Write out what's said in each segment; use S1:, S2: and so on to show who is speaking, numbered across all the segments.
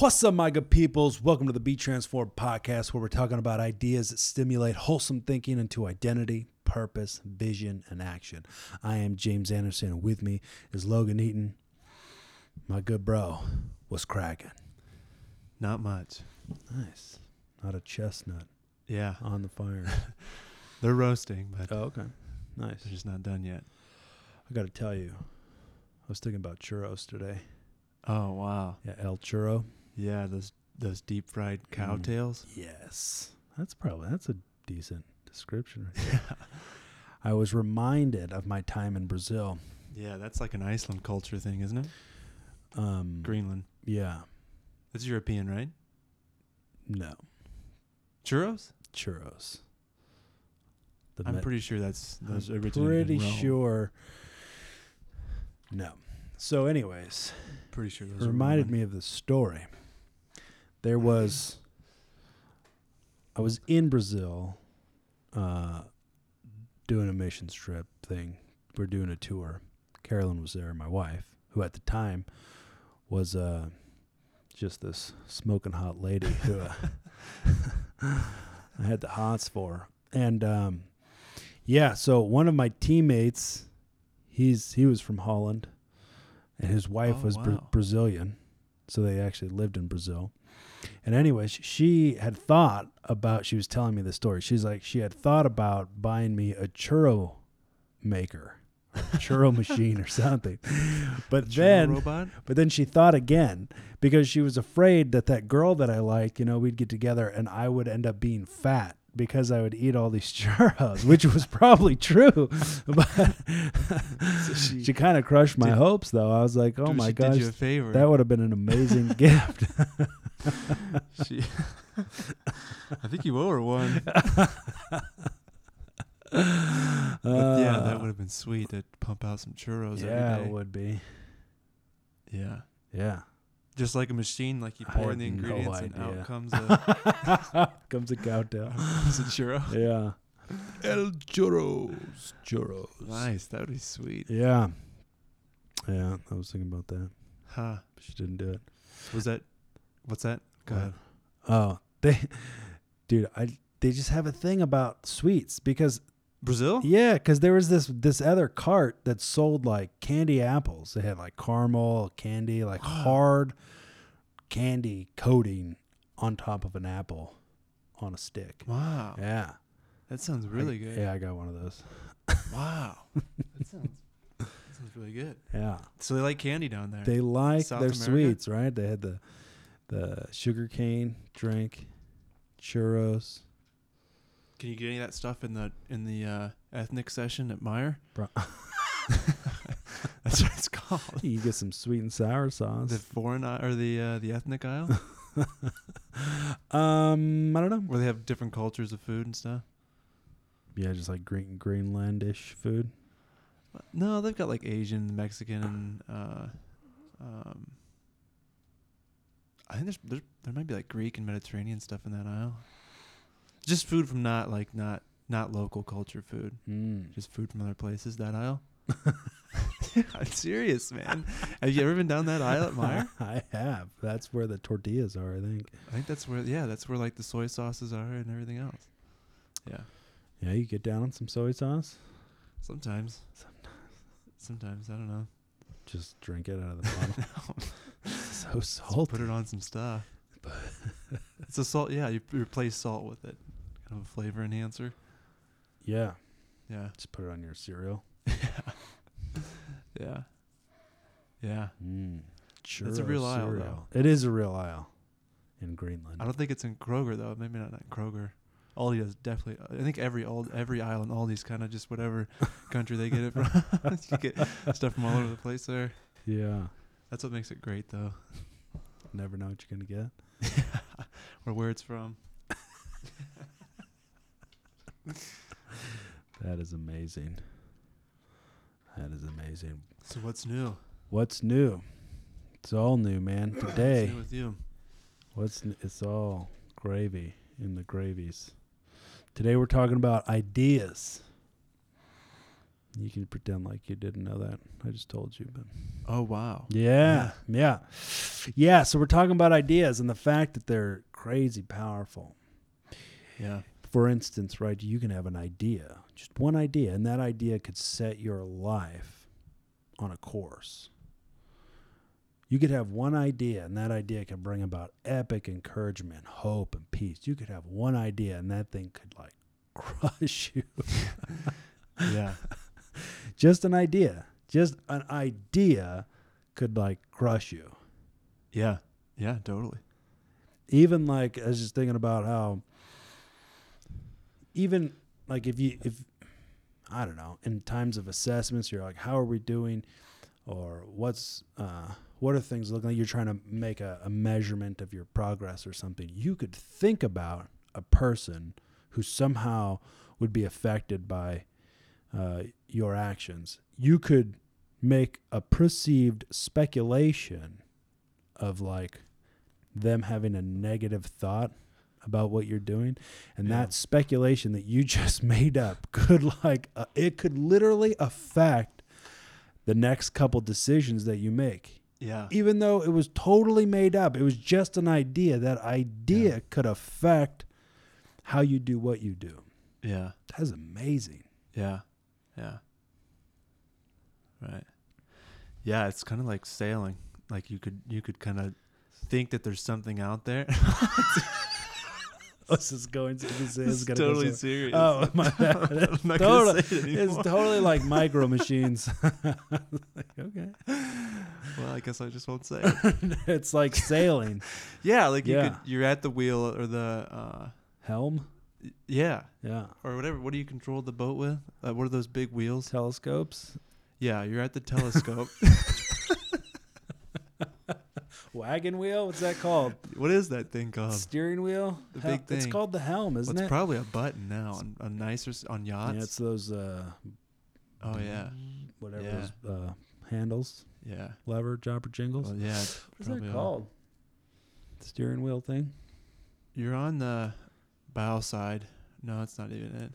S1: What's up, my good peoples? Welcome to the Be Transformed podcast, where we're talking about ideas that stimulate wholesome thinking into identity, purpose, vision, and action. I am James Anderson, and with me is Logan Eaton, my good bro. What's cracking?
S2: Not much.
S1: Nice. Not a chestnut
S2: Yeah,
S1: on the fire.
S2: they're roasting, but
S1: oh, okay. Nice.
S2: they're just not done yet.
S1: I got to tell you, I was thinking about churros today.
S2: Oh wow.
S1: Yeah, El Churro.
S2: Yeah, those those deep fried cow
S1: Mm.
S2: tails.
S1: Yes. That's probably that's a decent description. Right there. I was reminded of my time in Brazil.
S2: Yeah, that's like an Iceland culture thing, isn't it?
S1: Um,
S2: Greenland.
S1: Yeah.
S2: That's European, right?
S1: No.
S2: Churros.
S1: Churros. The
S2: I'm
S1: Met-
S2: pretty sure that's
S1: I'm
S2: those
S1: pretty sure. No. So, anyways,
S2: Pretty sure those
S1: it
S2: are
S1: reminded me of the story. There was, I was in Brazil, uh, doing a mission trip thing. We're doing a tour. Carolyn was there, my wife, who at the time was uh, just this smoking hot lady who uh, I had the hots for. And um, yeah, so one of my teammates, he's he was from Holland, and his wife
S2: Oh,
S1: was Bra- Brazilian, so they actually lived in Brazil. And anyways, she had thought about. She was telling me the story. She's like, she had thought about buying me a churro maker, a churro machine, or something. But then,
S2: robot.
S1: but then she thought again because she was afraid that that girl that I liked, you know, we'd get together and I would end up being fat because I would eat all these churros, which was probably true. But she,
S2: she-
S1: kind of crushed my
S2: did-
S1: hopes, though. I was like, oh
S2: Dude,
S1: my
S2: she
S1: gosh,
S2: did you a favor.
S1: that would have been an amazing gift.
S2: she, I think you owe her one. But yeah, that uh, would have been sweet to pump out some churros
S1: yeah, it would be.
S2: Yeah.
S1: Yeah.
S2: Just like a machine, like you pour in the
S1: no
S2: ingredients and out comes a,
S1: Comes a countdown.
S2: comes a churro.
S1: yeah. El churros. Churros.
S2: Nice, that would be sweet.
S1: Yeah. Yeah, I was thinking about that.
S2: Huh?
S1: She didn't do it.
S2: Was that? What's that? Go ahead.
S1: Oh, they, dude, I they just have a thing about sweets because
S2: Brazil?
S1: yeah, because there was this this other cart that sold like candy apples. They had like caramel candy, like hard candy coating on top of an apple on a stick.
S2: Wow,
S1: Yeah,
S2: that sounds really
S1: I-
S2: good.
S1: Yeah, I got one of those.
S2: Wow, that sounds that sounds really good.
S1: Yeah,
S2: So they like candy down there.
S1: they like
S2: South
S1: their
S2: America?
S1: sweets, right? They had the the sugar cane drink, churros.
S2: Can you get any of that stuff in the in the uh, ethnic session at Meijer?
S1: Bro-
S2: That's what it's called.
S1: You get some sweet and sour sauce.
S2: The foreign aisle or the uh, the ethnic aisle,
S1: um, I don't know.
S2: where they have different cultures of food and stuff.
S1: Yeah, just like green Greenlandish food.
S2: No, they've got like Asian, Mexican, and uh, um, I think there's, there's there might be like Greek and Mediterranean stuff in that aisle. Just food from not like not not local culture food.
S1: Mm.
S2: Just food from other places. That aisle. I'm serious, man. Have you ever been down that aisle at Meijer?
S1: I have. That's where the tortillas are, I think.
S2: I think that's where yeah, that's where like the soy sauces are and everything else. Yeah,
S1: Yeah, you get down on some soy sauce.
S2: sometimes. Sometimes Sometimes, I don't know.
S1: Just drink it out of the bottle. so salt.
S2: Put it on some stuff. it's a salt. Yeah, you replace salt with it. Of a flavor enhancer.
S1: Yeah,
S2: Yeah.
S1: just put it on your cereal.
S2: Yeah. Yeah.
S1: Mm.
S2: That's a real
S1: Churro
S2: aisle,
S1: cereal. It is a real aisle in Greenland.
S2: I don't think it's in Kroger though. Maybe not in Kroger. Aldi does definitely. I think every old every aisle in Aldi's kind of just whatever country they get it from. you get stuff from all over the place there.
S1: Yeah,
S2: That's what makes it great though,
S1: never know what you're gonna get.
S2: or where it's from.
S1: That is amazing. That is amazing.
S2: So what's new?
S1: What's new? It's all new, man.
S2: What's
S1: Today,
S2: new with you?
S1: what's n- it's all gravy in the gravies. Today we're talking about ideas. You can pretend like you didn't know that. I just told you, but
S2: Oh wow.
S1: yeah, yeah, yeah. So we're talking about ideas and the fact that they're crazy powerful.
S2: Yeah.
S1: For instance, right, you can have an idea, just one idea, and that idea could set your life on a course. You could have one idea, and that idea can bring about epic encouragement, hope, and peace. You could have one idea, and that thing could like crush you.
S2: Yeah.
S1: just an idea, just an idea could like crush you.
S2: Yeah. Yeah. Totally.
S1: even like I was just thinking about how even like if you if I don't know in times of assessments you're like how are we doing? Or what's uh what are things looking like? You're trying to make a, a measurement of your progress or something. You could think about a person who somehow would be affected by uh, your actions. You could make a perceived speculation of like them having a negative thought about what you're doing and
S2: Yeah.
S1: that speculation that you just made up could like uh, it could literally affect the next couple decisions that you make
S2: Yeah.
S1: even though it was totally made up it was just an idea that idea
S2: Yeah.
S1: could affect how you do what you do
S2: Yeah.
S1: that's amazing
S2: Yeah. Yeah. Right. Yeah, it's kind of like sailing. Like you could you could kind of think that there's something out there.
S1: this going to this is
S2: it's
S1: gonna go
S2: totally serious.
S1: oh my bad
S2: I'm not
S1: Totally.
S2: say it
S1: it's totally like micro machines like, okay
S2: well, I guess I just won't say it.
S1: it's like sailing
S2: Yeah, like you
S1: Yeah.
S2: could you're at the wheel or the uh
S1: helm
S2: yeah,
S1: yeah
S2: or whatever. What do you control the boat with? Uh, what are those big wheels?
S1: telescopes
S2: Yeah, you're at the telescope.
S1: Wagon wheel what's that called
S2: what is that thing called?
S1: steering wheel
S2: the
S1: Hel-
S2: big thing.
S1: it's called the helm
S2: Well,
S1: isn't it?
S2: it's
S1: it
S2: probably a button now on, on nicer on yachts.
S1: yeah it's those uh
S2: oh yeah,
S1: whatever
S2: Yeah.
S1: those uh handles
S2: yeah.
S1: lever jobber jingles
S2: Well, yeah.
S1: what's that
S2: all-
S1: called steering wheel thing
S2: You're on the bow side. No, it's not even it.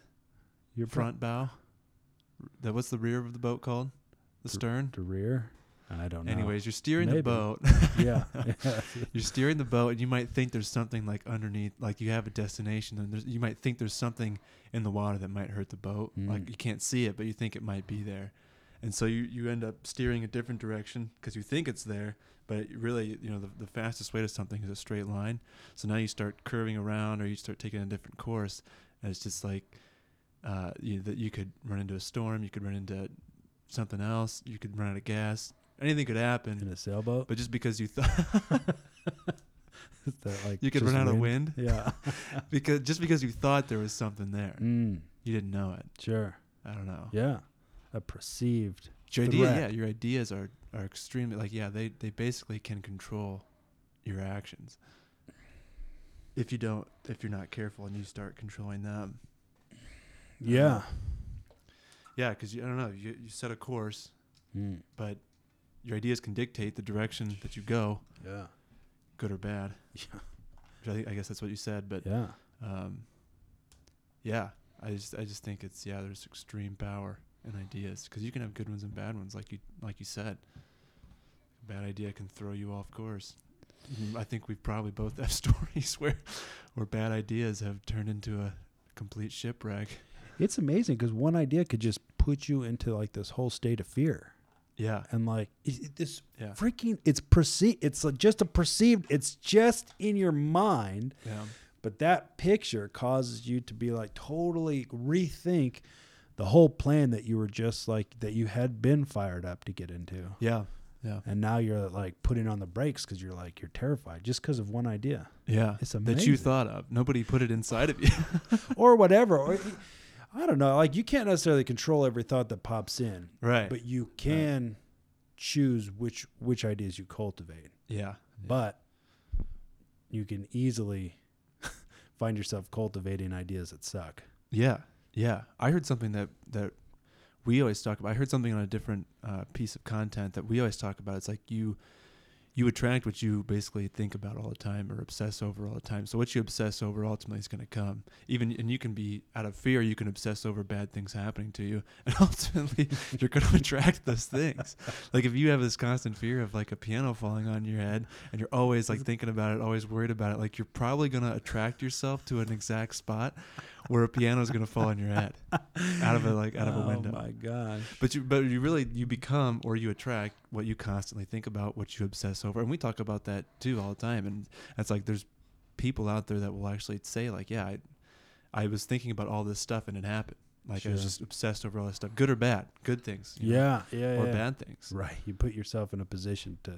S1: your
S2: Front bow. That what's the rear of the boat called? The
S1: The-
S2: stern.
S1: the rear i don't know
S2: Anyways, you're steering
S1: Maybe.
S2: the boat.
S1: yeah
S2: you're steering the boat, and you might think there's something like underneath, like you have a destination, and there's, you might think there's something in the water that might hurt the boat. Like
S1: Mm.
S2: you can't see it, but you think it might be there, and so you you end up steering a different direction because you think it's there, but really, you know, the, the fastest way to something is a straight line. So now you start curving around, or you start taking a different course, and it's just like uh, you that you could run into a storm, you could run into something else, you could run out of gas, anything could happen.
S1: in a sailboat?
S2: But just because you thought
S1: that like
S2: you could run out of wind,
S1: yeah.
S2: Because just because you thought there was something there,
S1: mm,
S2: you didn't know it.
S1: sure.
S2: I don't know.
S1: yeah. A perceived
S2: Your idea, yeah, your ideas are are extremely like yeah, they they basically can control your actions. If you don't, if you're not careful and you start controlling them,
S1: yeah.
S2: yeah, because I don't know, you you set a course,
S1: mm,
S2: but your ideas can dictate the direction that you go,
S1: yeah
S2: good or bad.
S1: yeah
S2: Which I, think, I guess that's what you said, but
S1: yeah
S2: um, yeah, I just I just think it's yeah, there's extreme power in ideas because you can have good ones and bad ones, like you like you said. A bad idea can throw you off course. Mm, I think we've probably both have stories where where bad ideas have turned into a complete shipwreck.
S1: it's amazing because one idea could just put you into like this whole state of fear
S2: Yeah,
S1: and like it, it- this
S2: yeah,
S1: freaking it's perceived it's like just a perceived it's just in your mind.
S2: Yeah,
S1: but that picture causes you to be like totally rethink the whole plan that you were just like that you had been fired up to get into.
S2: Yeah, yeah,
S1: and now you're like putting on the brakes because you're like you're terrified just because of one idea.
S2: Yeah.
S1: it's amazing That
S2: you thought of. Nobody put it inside of you.
S1: or whatever. Or i don't know like you can't necessarily control every thought that pops in
S2: right.
S1: but you can choose which which ideas you cultivate
S2: yeah.
S1: but you can easily find yourself cultivating ideas that suck
S2: Yeah, yeah. I heard something that that we always talk about. I heard something on a different uh, piece of content that we always talk about. It's like you you attract what you basically think about all the time or obsess over all the time. So what you obsess over ultimately is going to come. Even and you can be out of fear, you can obsess over bad things happening to you, and ultimately you're going to attract those things. Like if you have this constant fear of like a piano falling on your head, and you're always like thinking about it, always worried about it, like you're probably going to attract yourself to an exact spot where a piano is going to fall on your head out of a like out of a oh window.
S1: Oh my gosh.
S2: But you, but you really, you become or you attract what you constantly think about, what you obsess over, and we talk about that too all the time. And it's like there's people out there that will actually say like, yeah, I, I was thinking about all this stuff and it happened. Like I was just obsessed over all this stuff, good or bad, good things, you know,
S1: Yeah, yeah,
S2: or
S1: yeah.
S2: bad things.
S1: Right. You put yourself in a position to.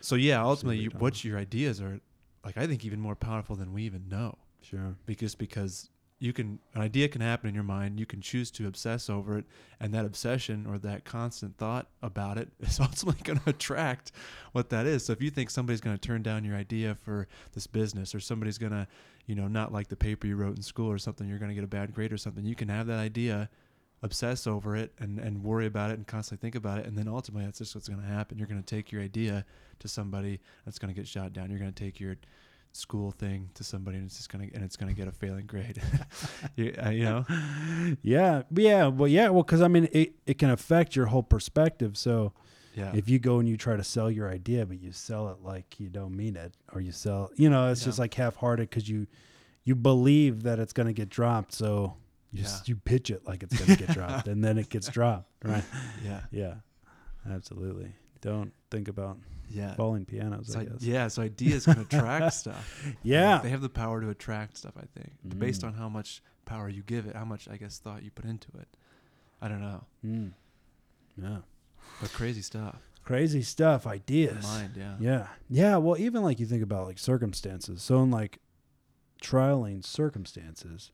S2: So yeah, ultimately, you, what your ideas are, like I think even more powerful than we even know.
S1: Sure.
S2: because because you can an idea can happen in your mind you can choose to obsess over it and that obsession or that constant thought about it is ultimately going to attract what that is. So if you think somebody's going to turn down your idea for this business or somebody's going to you know not like the paper you wrote in school or something you're going to get a bad grade or something you can have that idea obsess over it and, and worry about it and constantly think about it and then ultimately that's just what's going to happen. You're going to take your idea to somebody that's going to get shot down. You're going to take your school thing to somebody and it's just going to and it's to get a failing grade you, uh, you know
S1: Yeah. Yeah. Well, yeah. Well, because I mean, it, it can affect your whole perspective. So
S2: yeah
S1: if you go and you try to sell your idea, but you sell it like you don't mean it, or you sell, you know, it's just like half hearted because you, you believe that it's going to get dropped. So you, just, you pitch it like it's going to get dropped and then it gets dropped. Right.
S2: yeah
S1: Yeah. Absolutely. Don't think about
S2: yeah
S1: falling pianos,
S2: so,
S1: I
S2: I-
S1: guess.
S2: yeah so ideas can attract stuff
S1: Yeah.
S2: they have the power to attract stuff i think but based
S1: Mm.
S2: on how much power you give it how much i guess thought you put into it i don't know
S1: Mm. Yeah.
S2: but crazy stuff
S1: Crazy stuff, ideas.
S2: mind yeah
S1: Yeah. Yeah. Well, even like you think about like circumstances. So in like trialing circumstances,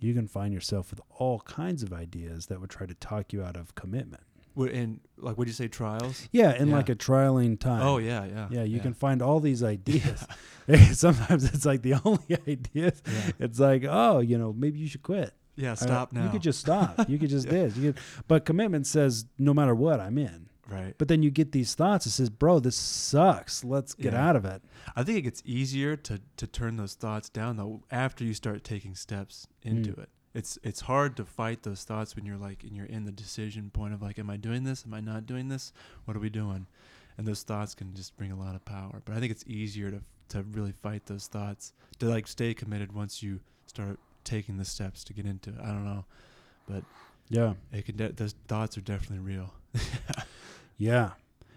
S1: you can find yourself with all kinds of ideas that would try to talk you out of commitment.
S2: And like would you say trials
S1: Yeah, in
S2: Yeah.
S1: like a trialing time.
S2: oh yeah yeah
S1: Yeah, you can find all these ideas. Sometimes it's like the only ideas.
S2: yeah
S1: It's like, oh, you know, maybe you should quit.
S2: yeah stop now
S1: You could just stop. You could just
S2: Yeah.
S1: this. You could, but commitment says no matter what, I'm in.
S2: right
S1: But then you get these thoughts. It says, bro, this sucks. Let's get
S2: Yeah.
S1: out of it.
S2: I think it gets easier to to turn those thoughts down though after you start taking steps into
S1: Mm.
S2: it. It's it's hard to fight those thoughts when you're like and you're in the decision point of like, am I doing this? Am I not doing this? What are we doing? And those thoughts can just bring a lot of power. But I think it's easier to to really fight those thoughts to like stay committed once you start taking the steps to get into it. I don't know, but
S1: Yeah.
S2: it can de- those thoughts are definitely real.
S1: Yeah.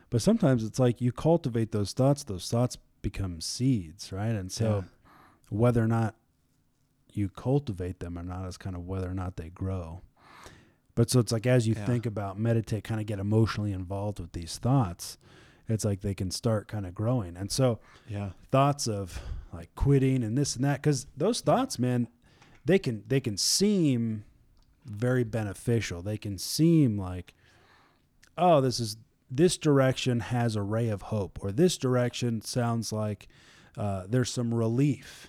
S1: But sometimes it's like you cultivate those thoughts, those thoughts become seeds, right? And so whether or not you cultivate them or not is kind of whether or not they grow. But so it's like as you
S2: Yeah.
S1: think about meditate, kind of get emotionally involved with these thoughts, it's like they can start kind of growing. And so
S2: yeah,
S1: thoughts of like quitting and this and that because those thoughts man they can they can seem very beneficial they can seem like oh this is this direction has a ray of hope or this direction sounds like uh, there's some relief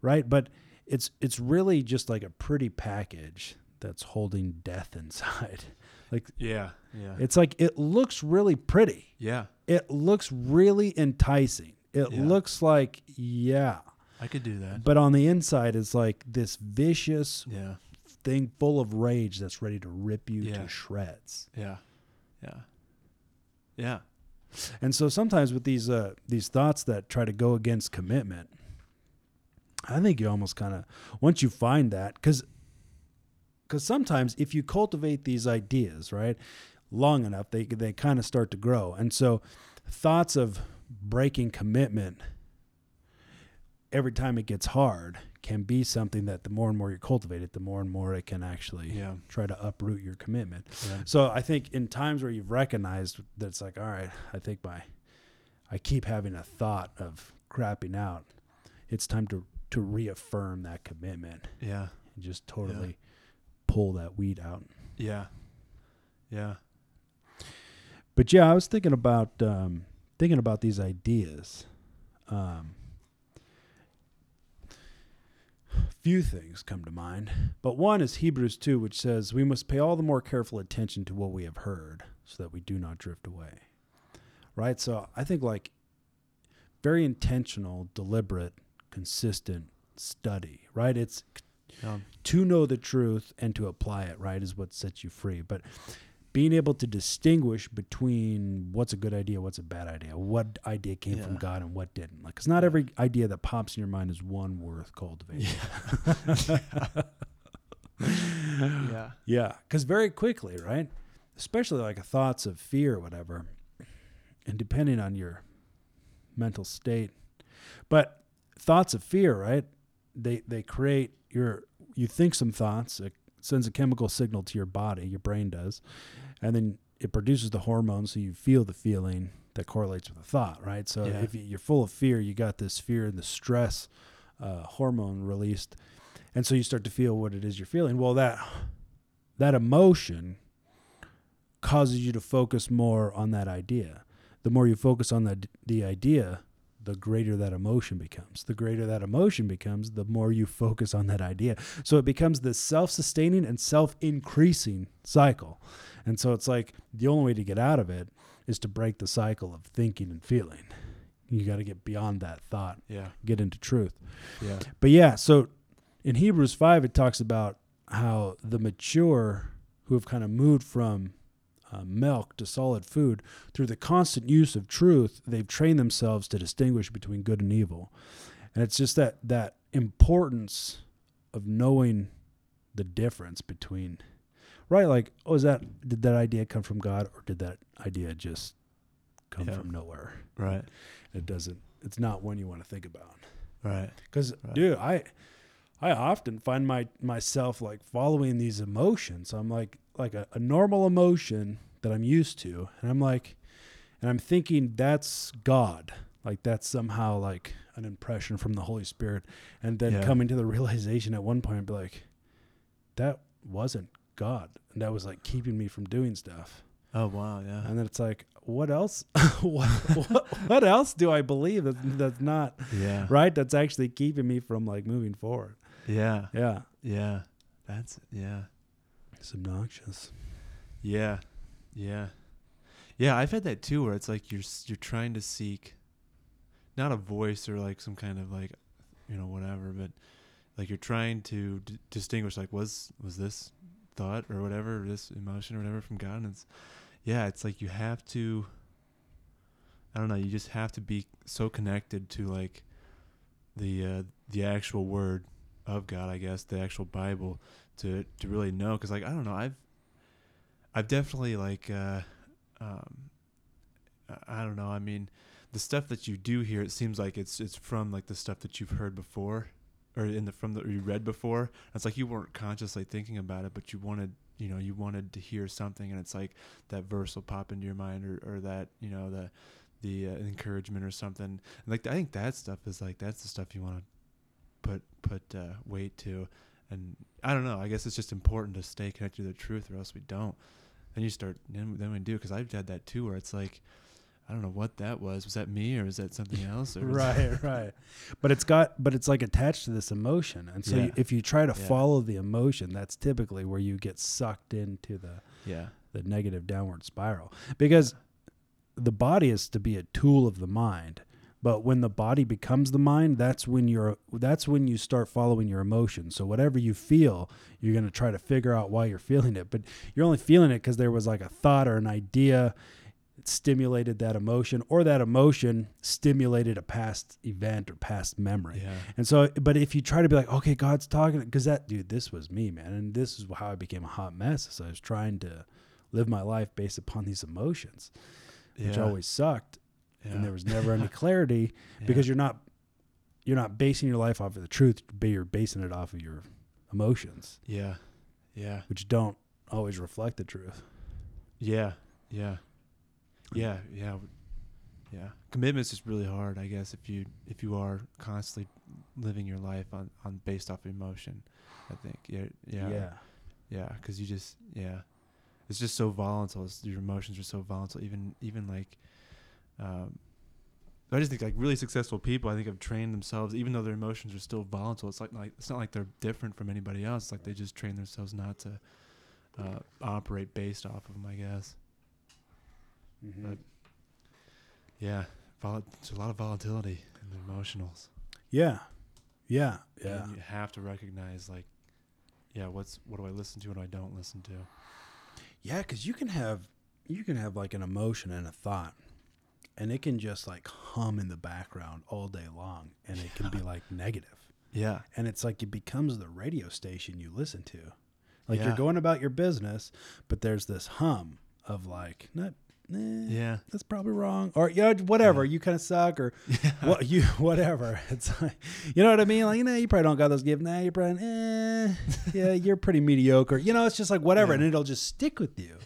S1: right but it's it's really just like a pretty package that's holding death inside Like
S2: yeah, yeah,
S1: it's like it looks really pretty
S2: yeah.
S1: it looks really enticing. It
S2: Yeah.
S1: looks like, yeah.
S2: I could do that.
S1: But on the inside, it's like this vicious
S2: Yeah,
S1: thing full of rage that's ready to rip you
S2: Yeah.
S1: to shreds.
S2: yeah, yeah, yeah.
S1: And so sometimes with these uh, these thoughts that try to go against commitment, I think you almost kind of once you find that because because sometimes if you cultivate these ideas right long enough, they they kind of start to grow. And so thoughts of breaking commitment every time it gets hard can be something that the more and more you cultivate it, the more and more it can actually
S2: Yeah.
S1: try to uproot your commitment.
S2: yeah.
S1: So I think in times where you've recognized that it's like, all right, I think my, I keep having a thought of crapping out. It's time to to reaffirm that commitment
S2: Yeah.
S1: and just totally pull that weed out.
S2: Yeah. Yeah.
S1: But yeah, I was thinking about um, thinking about these ideas. Um, few things come to mind, but one is Hebrews two, which says we must pay all the more careful attention to what we have heard, so that we do not drift away. Right. So I think like very intentional, deliberate, consistent study, right? It's
S2: Um,
S1: to know the truth and to apply it, right, is what sets you free. But being able to distinguish between what's a good idea, what's a bad idea, what idea came from God and what didn't. Like, because not every idea that pops in your mind is one worth cultivating.
S2: yeah.
S1: Yeah, because very quickly, right? Especially like thoughts of fear or whatever, and depending on your mental state, but thoughts of fear, right? They they create your you think some thoughts, it sends a chemical signal to your body, your brain does, and then it produces the hormone, so you feel the feeling that correlates with the thought, right? So
S2: Yeah.
S1: if you- you're full of fear, you got this fear and the stress uh, hormone released, and so you start to feel what it is you're feeling. Well, that that emotion causes you to focus more on that idea. The more you focus on the the idea, the greater that emotion becomes. The greater that emotion becomes, the more you focus on that idea. So it becomes this self-sustaining and self-increasing cycle. And so it's like the only way to get out of it is to break the cycle of thinking and feeling. You got to get beyond that thought,
S2: Yeah.
S1: get into truth.
S2: Yeah.
S1: But yeah, so in Hebrews 5, it talks about how the mature who have kind of moved from uh, milk to solid food, through the constant use of truth, they've trained themselves to distinguish between good and evil. And it's just that, that importance of knowing the difference between, right? Like, oh, is that, did that idea come from God or did that idea just come
S2: Yeah.
S1: from nowhere?
S2: Right.
S1: It doesn't, it's not one you want to think about.
S2: Right.
S1: Because,
S2: Right.
S1: dude, I I often find my myself like following these emotions. I'm like like a, a normal emotion that I'm used to, and I'm like, and I'm thinking that's God. Like that's somehow like an impression from the Holy Spirit, and then
S2: Yeah.
S1: coming to the realization at one point, be like, that wasn't God, and that was like keeping me from doing stuff.
S2: Oh wow. Yeah.
S1: And then it's like, what else? what, what what else do I believe that that's not
S2: Yeah.
S1: right? That's actually keeping me from like moving forward.
S2: Yeah.
S1: Yeah.
S2: Yeah. That's yeah.
S1: It's obnoxious.
S2: Yeah, yeah, yeah. I've had that too, where it's like you're you're trying to seek, not a voice or like some kind of like, you know, whatever, but like you're trying to d- distinguish like was was this thought or whatever, or this emotion or whatever from God, and it's yeah, it's like you have to. I don't know. You just have to be so connected to like the uh, the actual word of God, I guess, the actual Bible, to to really know. Because like I don't know, I've I've definitely like uh, um, I- don't know. I mean, the stuff that you do here, it seems like it's it's from like the stuff that you've heard before, or in the from or you read before. It's like you weren't consciously thinking about it, but you wanted you know you wanted to hear something, and it's like that verse will pop into your mind, or or that you know the the uh, encouragement or something. And like I think that stuff is like that's the stuff you want to put put uh, weight to. And I don't know. I guess it's just important to stay connected to the truth, or else we don't. Then you start then, then we do because I've had that too, where it's like I don't know what that was. Was that me or was that something else?
S1: Right, right. But it's got but it's like attached to this emotion. And so
S2: Yeah.
S1: you, if you try to
S2: Yeah.
S1: follow the emotion, that's typically where you get sucked into the
S2: yeah,
S1: the negative downward spiral. Because the body is to be a tool of the mind. But when the body becomes the mind, that's when you're that's when you start following your emotions. So whatever you feel, you're going to try to figure out why you're feeling it. But you're only feeling it because there was like a thought or an idea that stimulated that emotion, or that emotion stimulated a past event or past memory.
S2: yeah,
S1: And so, but if you try to be like, okay, God's talking, because that dude, this was me, man, and this is how I became a hot mess. So I was trying to live my life based upon these emotions, which
S2: yeah,
S1: always sucked,
S2: yeah,
S1: and there was never any clarity
S2: yeah.
S1: because you're not you're not basing your life off of the truth, but you're basing it off of your emotions,
S2: yeah, yeah,
S1: which don't always reflect the truth.
S2: yeah, yeah, yeah, yeah, yeah. Commitment's is really hard, I guess, if you if you are constantly living your life on on based off emotion. I think, yeah, yeah,
S1: yeah.
S2: Yeah, because you just yeah, it's just so volatile. It's, your emotions are so volatile. Even even like, um, I just think like really successful people. I think have trained themselves, even though their emotions are still volatile. It's like like it's not like they're different from anybody else. It's like they just train themselves not to uh, operate based off of them. I guess.
S1: Mhm.
S2: But- Yeah, Vol- there's a lot of volatility in the emotionals.
S1: Yeah. Yeah. Yeah.
S2: And you have to recognize like, yeah, what's what do I listen to and I don't listen to.
S1: Yeah, because you can have you can have like an emotion and a thought, and it can just like hum in the background all day long, and it can be like negative,
S2: Yeah.
S1: and it's like it becomes the radio station you listen to. Like
S2: Yeah.
S1: you're going about your business, but there's this hum of like, not, eh,
S2: Yeah.
S1: that's probably wrong, or yeah, whatever.
S2: Yeah.
S1: You kind of suck, or
S2: Yeah.
S1: what you whatever. It's like, you know what I mean? Like, you know, you probably don't got those gifts. Nah, you're probably, eh, yeah, you're pretty mediocre. You know, it's just like whatever, and it'll just stick with you.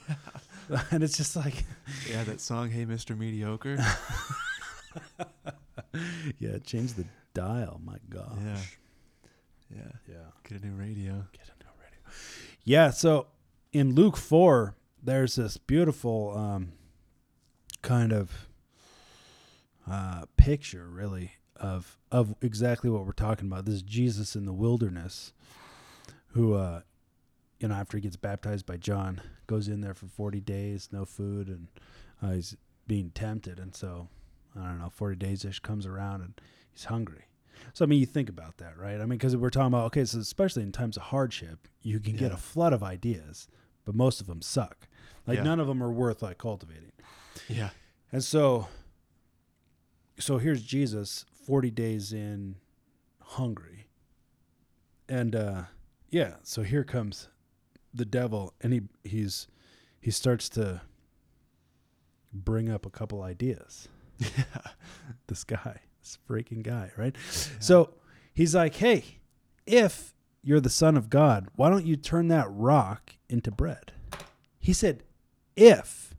S1: and it's just like,
S2: Yeah, that song "Hey Mr. Mediocre."
S1: yeah, change the dial. My gosh.
S2: Yeah. yeah,
S1: Yeah.
S2: get a new radio.
S1: Get into radio. Yeah. So in Luke four, there's this beautiful um, kind of uh, picture, really, of of exactly what we're talking about. This is Jesus in the wilderness, who, uh, you know, after he gets baptized by John, goes in there for forty days, no food, and uh, he's being tempted, and so I don't know, forty days ish comes around, and he's hungry. So I mean, you think about that, right? I mean, because we're talking about okay, so especially in times of hardship, you can get a flood of ideas, but most of them suck. Like
S2: Yeah.
S1: none of them are worth like cultivating.
S2: Yeah,
S1: And so, so here's Jesus, forty days in, hungry, and uh, yeah. So here comes the devil, and he he's he starts to bring up a couple ideas.
S2: yeah.
S1: This guy, this freaking guy, right? So he's like, hey, if you're the son of God, why don't you turn that rock into bread? He said, if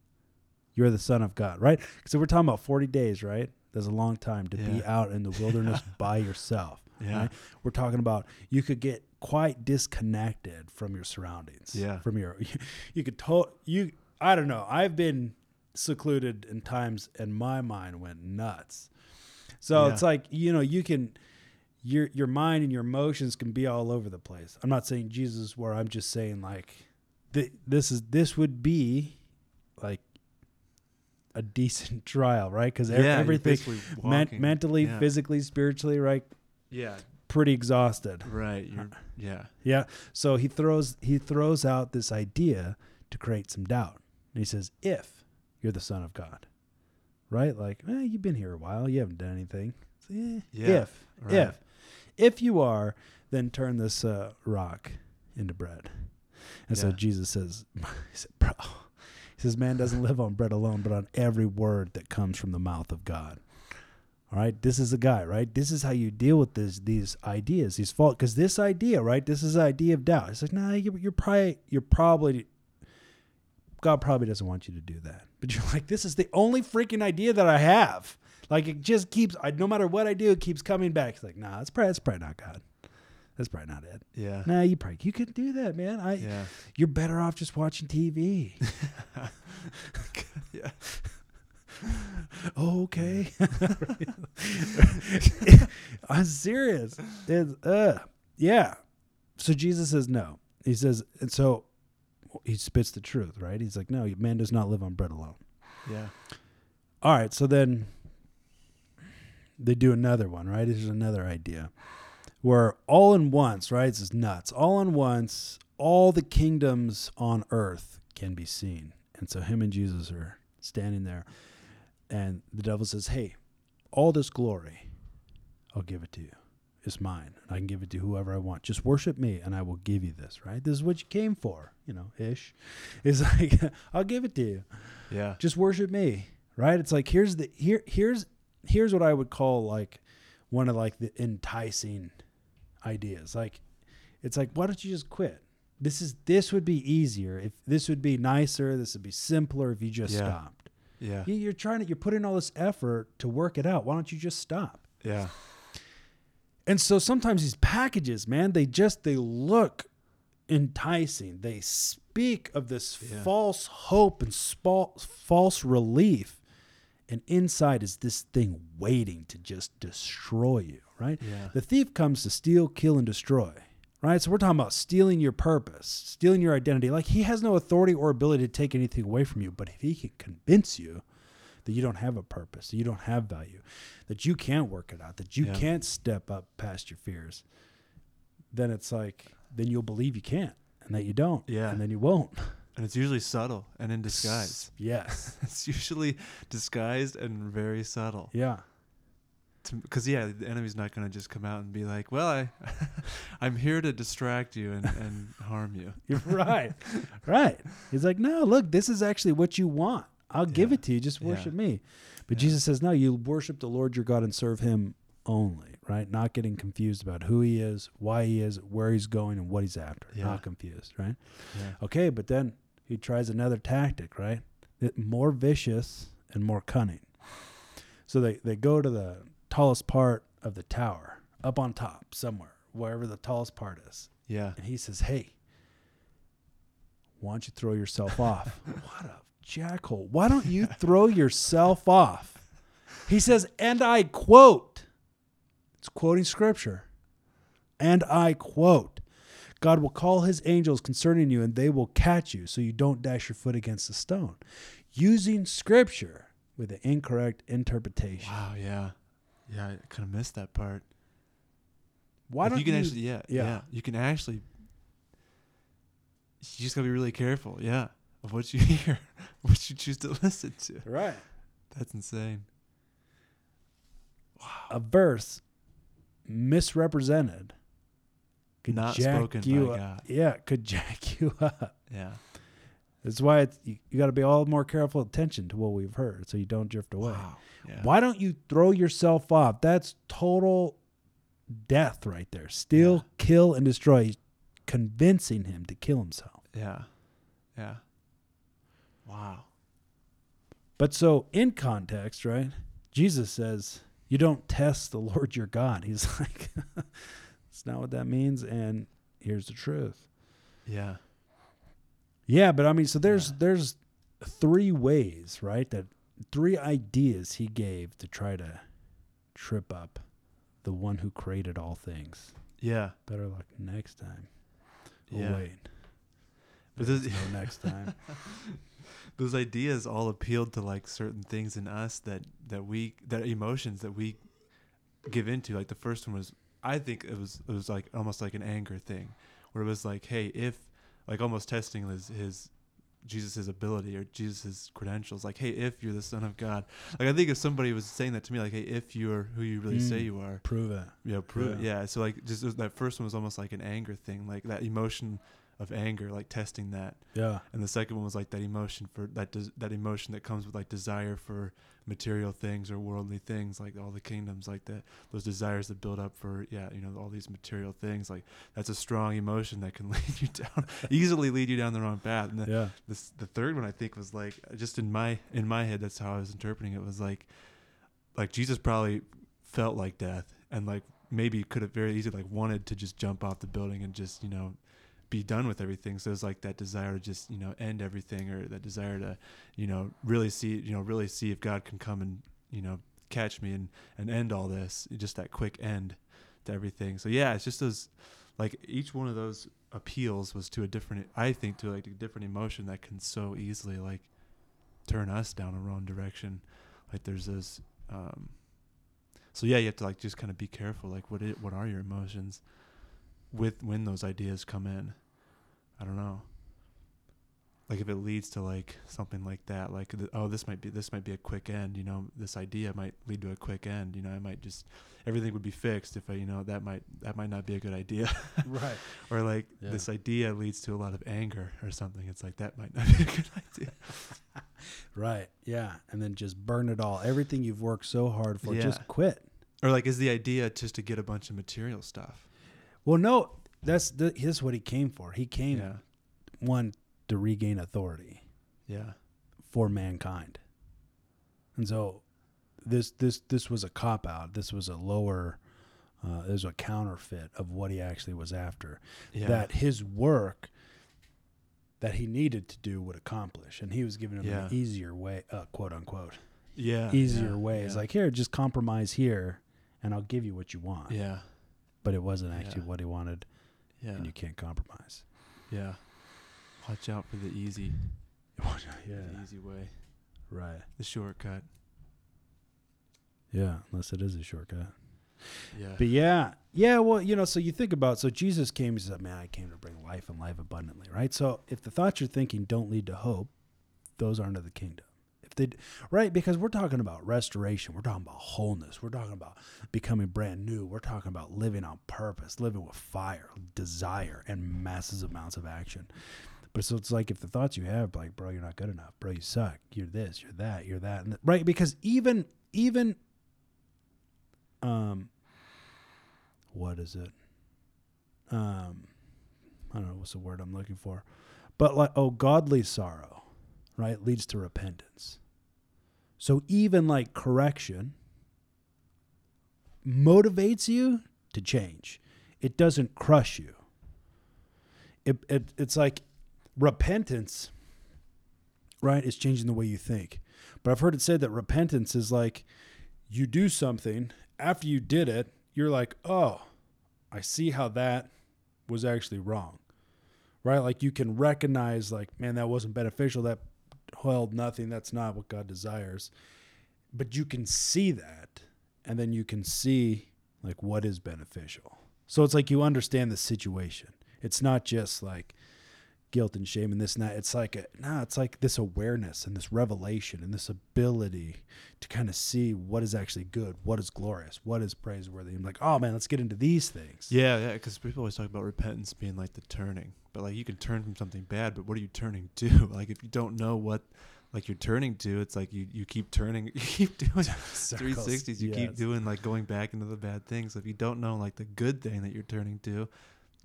S1: you're the son of God, right? So we're talking about 40 days, right? That's a long time to be out in the wilderness by yourself.
S2: Yeah.
S1: Right? We're talking about you could get quite disconnected from your surroundings.
S2: Yeah.
S1: From your, you, could to, you, I don't know. I've been secluded in times and my mind went nuts. So
S2: Yeah.
S1: it's like, you know, you can, your, your mind and your emotions can be all over the place. I'm not saying Jesus where I'm just saying like, th- this is, this would be like a decent trial, right? Because
S2: yeah,
S1: everything, men- mentally,
S2: yeah.
S1: physically, spiritually, right?
S2: Yeah,
S1: Pretty exhausted.
S2: right. Yeah,
S1: Yeah. So he throws he throws out this idea to create some doubt. And he says, "If you're the son of God." Right? Like, eh, you've been here a while, you haven't done anything. So, eh,
S2: Yeah,
S1: If
S2: right.
S1: if if you are, then turn this uh, rock into bread. And so Jesus says, he said, "Bro." He says, "Man doesn't live on bread alone, but on every word that comes from the mouth of God." All right, this is a guy, right? This is how you deal with this, these ideas, these fault. Because this idea, right? This is the idea of doubt. It's like, nah, you, you're probably, you're probably, God probably doesn't want you to do that. But you're like, this is the only freaking idea that I have. Like it just keeps, I, no matter what I do, it keeps coming back. It's like, nah, that's probably, that's probably not God. That's probably not it.
S2: yeah,
S1: Nah, you probably, you couldn't do that, man. I,
S2: yeah,
S1: you're better off just watching TV.
S2: yeah.
S1: Okay. I'm serious. It's, uh, yeah. So Jesus says no. He says, and so he spits the truth, right? He's like, no, man does not live on bread alone.
S2: Yeah,
S1: All right. So then they do another one, right? There's another idea where all in once, right? This is nuts. All in once, all the kingdoms on earth can be seen. And so him and Jesus are standing there. And the devil says, Hey, all this glory, I'll give it to you. It's mine. And I can give it to whoever I want. Just worship me and I will give you this, right? This is what you came for, you know, ish. It's like, I'll give it to you
S2: yeah,
S1: just worship me right it's like here's the here here's here's what i would call like one of like the enticing ideas like it's like why don't you just quit this is this would be easier if this would be nicer this would be simpler if you just
S2: Yeah.
S1: stopped
S2: yeah,
S1: You- you're trying to you're putting all this effort to work it out why don't you just stop
S2: yeah,
S1: and so sometimes these packages, man, they just they look enticing. They speak of this
S2: Yeah.
S1: false hope and spa- false relief. And inside is this thing waiting to just destroy you, right?
S2: yeah,
S1: The thief comes to steal, kill, and destroy, right? So we're talking about stealing your purpose, stealing your identity. Like he has no authority or ability to take anything away from you. But if he can convince you that you don't have a purpose, that you don't have value, that you can't work it out, that you
S2: Yeah.
S1: can't step up past your fears, then it's like then you'll believe you can't and that you don't.
S2: Yeah.
S1: And then you won't.
S2: And it's usually subtle and in disguise.
S1: Yes.
S2: it's usually disguised and very subtle.
S1: yeah.
S2: Because yeah, the enemy's not going to just come out and be like, "Well, I, I'm here to distract you and, and harm you."
S1: You're right. right. He's like, no, look, this is actually what you want. I'll give it to you. Just
S2: Yeah.
S1: worship me. But
S2: Yeah.
S1: Jesus says, no, you worship the Lord your God and serve him only, right? Not getting confused about who he is, why he is, where he's going, and what he's after.
S2: Yeah.
S1: Not confused, right?
S2: Yeah.
S1: Okay, but then he tries another tactic, right? That more vicious and more cunning. So they, they go to the tallest part of the tower, up on top somewhere, wherever the tallest part is.
S2: Yeah.
S1: And he says, Hey, why don't you throw yourself off? what a jackhole. Why don't you throw yourself off? He says, and I quote, it's quoting scripture, and I quote, God will call his angels concerning you, and they will catch you so you don't dash your foot against a stone. Using scripture with an incorrect interpretation.
S2: Wow. Yeah. Yeah. I kind of missed that part.
S1: Why
S2: Like,
S1: don't
S2: you can
S1: you?
S2: actually? Yeah,
S1: yeah.
S2: yeah. You can actually. You just gotta be really careful. Yeah. Of what you hear, what you choose to listen to.
S1: right.
S2: That's insane.
S1: wow a verse misrepresented could
S2: Not
S1: jack
S2: spoken
S1: you
S2: by
S1: up.
S2: God.
S1: Yeah, could jack you up.
S2: Yeah.
S1: That's why it's, you, you got to be all more careful attention to what we've heard, so you don't drift away.
S2: Wow. Yeah.
S1: Why don't you throw yourself off? That's total death right there. Steal,
S2: Yeah.
S1: kill, and destroy. Convincing him to kill himself.
S2: Yeah. Yeah. Wow.
S1: But so in context, right? Jesus says, "You don't test the Lord your God." He's like, "That's not what that means." And here's the truth.
S2: Yeah.
S1: Yeah, but I mean, so there's
S2: Yeah.
S1: there's three ways, right? That three ideas he gave to try to trip up the one who created all things.
S2: Yeah.
S1: Better luck next time. Oh,
S2: Yeah.
S1: wait.
S2: But this-
S1: no next time.
S2: Those ideas all appealed to like certain things in us that that we that emotions that we give into. Like the first one was, I think it was it was like almost like an anger thing, where it was like, hey, if like almost testing his his Jesus' ability or Jesus' credentials. Like, hey, if you're the Son of God, like I think if somebody was saying that to me, like, hey, if you're who you really say
S1: Mm.
S2: you are,
S1: Prove it.
S2: yeah, prove
S1: Yeah.
S2: yeah. yeah. So like, just that first one was almost like an anger thing, like that emotion of anger, like testing that
S1: Yeah.
S2: and the second one was like that emotion for that des- that emotion that comes with like desire for material things or worldly things like all the kingdoms like that those desires that build up for yeah you know all these material things like that's a strong emotion that can lead you down easily lead you down the wrong path and the,
S1: Yeah.
S2: this the third one i think was like just in my in my head that's how i was interpreting it was like like jesus probably felt like death and like maybe could have very easily like wanted to just jump off the building and just you know be done with everything. So it's like that desire to just you know end everything or that desire to you know really see you know really see if god can come and you know catch me and and end all this. Just that quick end to everything. So yeah it's just those like each one of those appeals was to a different i think to like a different emotion that can so easily like turn us down a wrong direction. Like there's this um so yeah you have to like just kind of be careful like what what are your emotions with when those ideas come in i don't know like if it leads to like something like that like th- oh this might be this might be a quick end you know this idea might lead to a quick end you know i might just everything would be fixed if i you know that might that might not be a good idea
S1: Right.
S2: or like
S1: Yeah.
S2: this idea leads to a lot of anger or something it's like that might not be a good idea
S1: Right. Yeah. And then just burn it all. Everything you've worked so hard for,
S2: Yeah.
S1: just quit.
S2: or like is the idea just to get a bunch of material stuff
S1: Well, no, that's the, this what he came for. He came
S2: yeah
S1: one to regain authority
S2: yeah
S1: for mankind. And so this this this was a cop out. This was a lower uh, it was a counterfeit of what he actually was after.
S2: yeah
S1: That his work that he needed to do would accomplish. And he was giving him
S2: Yeah.
S1: an easier way, uh, quote unquote.
S2: yeah
S1: easier
S2: yeah,
S1: way. It's like, here, just compromise here and I'll give you what you want.
S2: yeah
S1: But it wasn't actually what he wanted
S2: yeah
S1: and you can't compromise.
S2: yeah watch out for the easy
S1: yeah.
S2: the easy way
S1: Right.
S2: the shortcut.
S1: Yeah, unless it is a shortcut.
S2: Yeah.
S1: But yeah, yeah. Well, you know, so you think about so Jesus came. He said, "Man, I came to bring life and life abundantly." Right. So if the thoughts you're thinking don't lead to hope, those aren't of the kingdom. They, right, because we're talking about restoration, we're talking about wholeness, we're talking about becoming brand new, we're talking about living on purpose, living with fire, desire, and massive amounts of action. But so it's like if the thoughts you have, like, bro, you're not good enough, bro, you suck, you're this, you're that, you're that, th- right? Because even even um what is it? Um i don't know what's the word i'm looking for. But like oh godly sorrow right leads to repentance so even like correction motivates you to change. It doesn't crush you. It, it it's like repentance right is changing the way you think. But i've heard it said that repentance is like you do something after you did it you're like oh i see how that was actually wrong. Right? Like you can recognize like man that wasn't beneficial. That held nothing. That's not what god desires. But you can see that and then you can see like what is beneficial. So it's like you understand the situation. It's not just like guilt and shame and this and that. It's like a no it's like this awareness and this revelation and this ability to kind of see what is actually good what is glorious what is praiseworthy. I'm like oh man let's get into these things.
S2: Yeah, yeah, because people always talk about repentance being like the turning, but like you can turn from something bad, but what are you turning to? Like if you don't know what, like you're turning to, it's like you you keep turning, you keep doing three
S1: Circles,
S2: sixties, you keep doing like going back into the bad things. If you don't know like the good thing that you're turning to,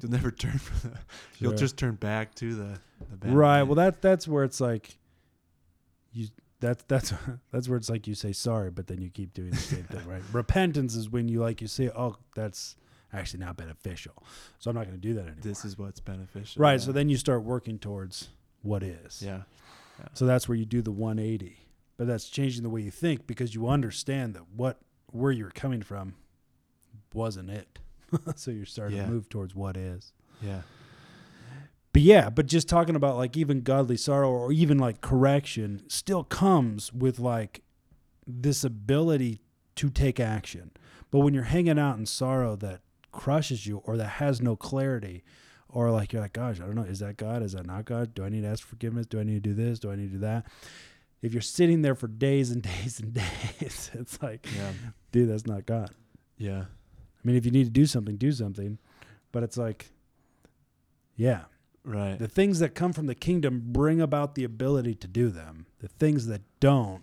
S2: you'll never turn from the. You'll
S1: Sure.
S2: just turn back to the the bad.
S1: right
S2: thing.
S1: well that that's where it's like you that's that's that's where it's like you say sorry but then you keep doing the same thing right repentance is when you like you say oh that's actually not beneficial so i'm not going to do that anymore
S2: this is what's beneficial.
S1: right
S2: yeah.
S1: so then you start working towards what is
S2: yeah,
S1: so that's where you do the 180 but that's changing the way you think because you understand that what where you're coming from wasn't it so you're starting
S2: Yeah.
S1: to move towards what is
S2: yeah,
S1: but yeah, but just talking about like even godly sorrow or even like correction still comes with like this ability to take action. But when you're hanging out in sorrow that crushes you or that has no clarity, or like you're like, gosh, I don't know, is that God? Is that not God? Do I need to ask forgiveness? Do I need to do this? Do I need to do that? If you're sitting there for days and days and days, it's like,
S2: yeah,
S1: dude, that's not God.
S2: yeah,
S1: I mean, if you need to do something, do something. But it's like, yeah,
S2: right.
S1: the things that come from the kingdom bring about the ability to do them. The things that don't